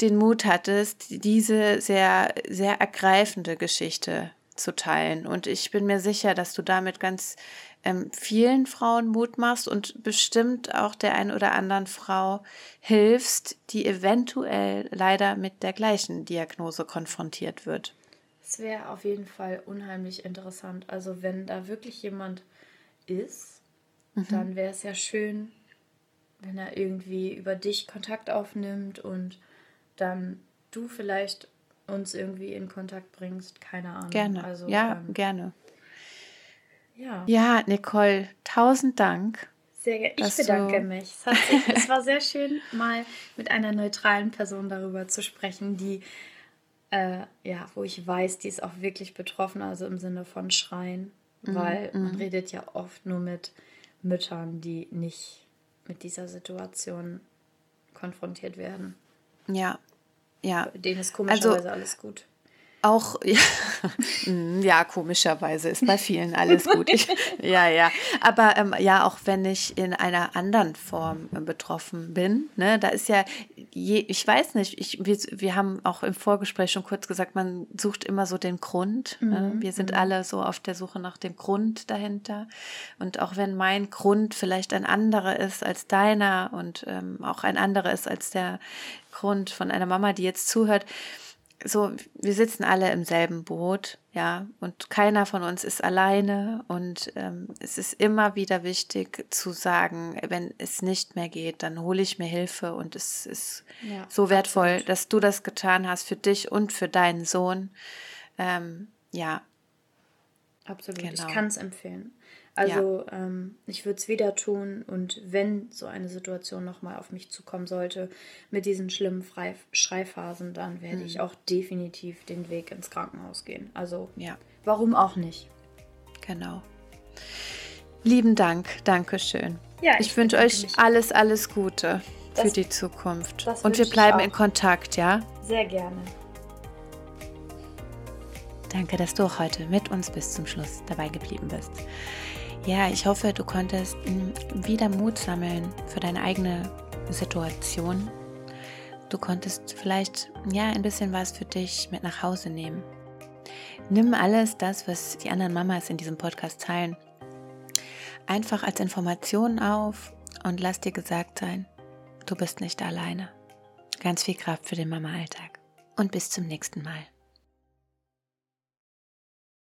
den Mut hattest, diese sehr, sehr ergreifende Geschichte zu teilen. Und ich bin mir sicher, dass du damit ganz ähm, vielen Frauen Mut machst und bestimmt auch der ein oder anderen Frau hilfst, die eventuell leider mit der gleichen Diagnose konfrontiert wird. Es wäre auf jeden Fall unheimlich interessant. Also wenn da wirklich jemand ist, mhm. dann wäre es ja schön, wenn er irgendwie über dich Kontakt aufnimmt und dann du vielleicht uns irgendwie in Kontakt bringst. Keine Ahnung. Gerne. Also, ja, ähm, gerne. Ja. Ja, Nicole, tausend Dank. Sehr gerne. Ich bedanke mich. Es, sich, es, war sehr schön, mal mit einer neutralen Person darüber zu sprechen, die, äh, ja, wo ich weiß, die ist auch wirklich betroffen, also im Sinne von Schreien. mhm. weil mhm. man redet ja oft nur mit Müttern, die nicht mit dieser Situation konfrontiert werden. Ja, ja. Denen ist komischerweise also, alles gut. Auch, *laughs* ja, hm, ja, komischerweise ist bei vielen alles gut. Ich, *laughs* ja, ja. Aber ähm, ja, auch wenn ich in einer anderen Form äh, betroffen bin, ne, da ist ja, je, ich weiß nicht, ich, wir, wir haben auch im Vorgespräch schon kurz gesagt, man sucht immer so den Grund. Ne? Mhm. Ne? Wir sind mhm. alle so auf der Suche nach dem Grund dahinter. Und auch wenn mein Grund vielleicht ein anderer ist als deiner und ähm, auch ein anderer ist als der Grund von einer Mama, die jetzt zuhört, so, wir sitzen alle im selben Boot, ja, und keiner von uns ist alleine. Und ähm, es ist immer wieder wichtig zu sagen, wenn es nicht mehr geht, dann hole ich mir Hilfe. Und es ist ja, so wertvoll, absolut. dass du das getan hast für dich und für deinen Sohn. Ähm, ja. Absolut, genau. ich kann es empfehlen. Also ja. ähm, ich würde es wieder tun und wenn so eine Situation nochmal auf mich zukommen sollte mit diesen schlimmen Frei Schreiphasen, dann werde mhm. ich auch definitiv den Weg ins Krankenhaus gehen. Also ja. warum auch nicht? Genau. Lieben Dank, Dankeschön. Ja, ich, ich wünsche euch mich. alles, alles Gute das, für die Zukunft. Und wir bleiben in Kontakt, ja? Sehr gerne. Danke, dass du auch heute mit uns bis zum Schluss dabei geblieben bist. Ja, ich hoffe, du konntest hm, wieder Mut sammeln für deine eigene Situation. Du konntest vielleicht ja ein bisschen was für dich mit nach Hause nehmen. Nimm alles das, was die anderen Mamas in diesem Podcast teilen, einfach als Information auf und lass dir gesagt sein, du bist nicht alleine. Ganz viel Kraft für den Mama-Alltag. Und bis zum nächsten Mal.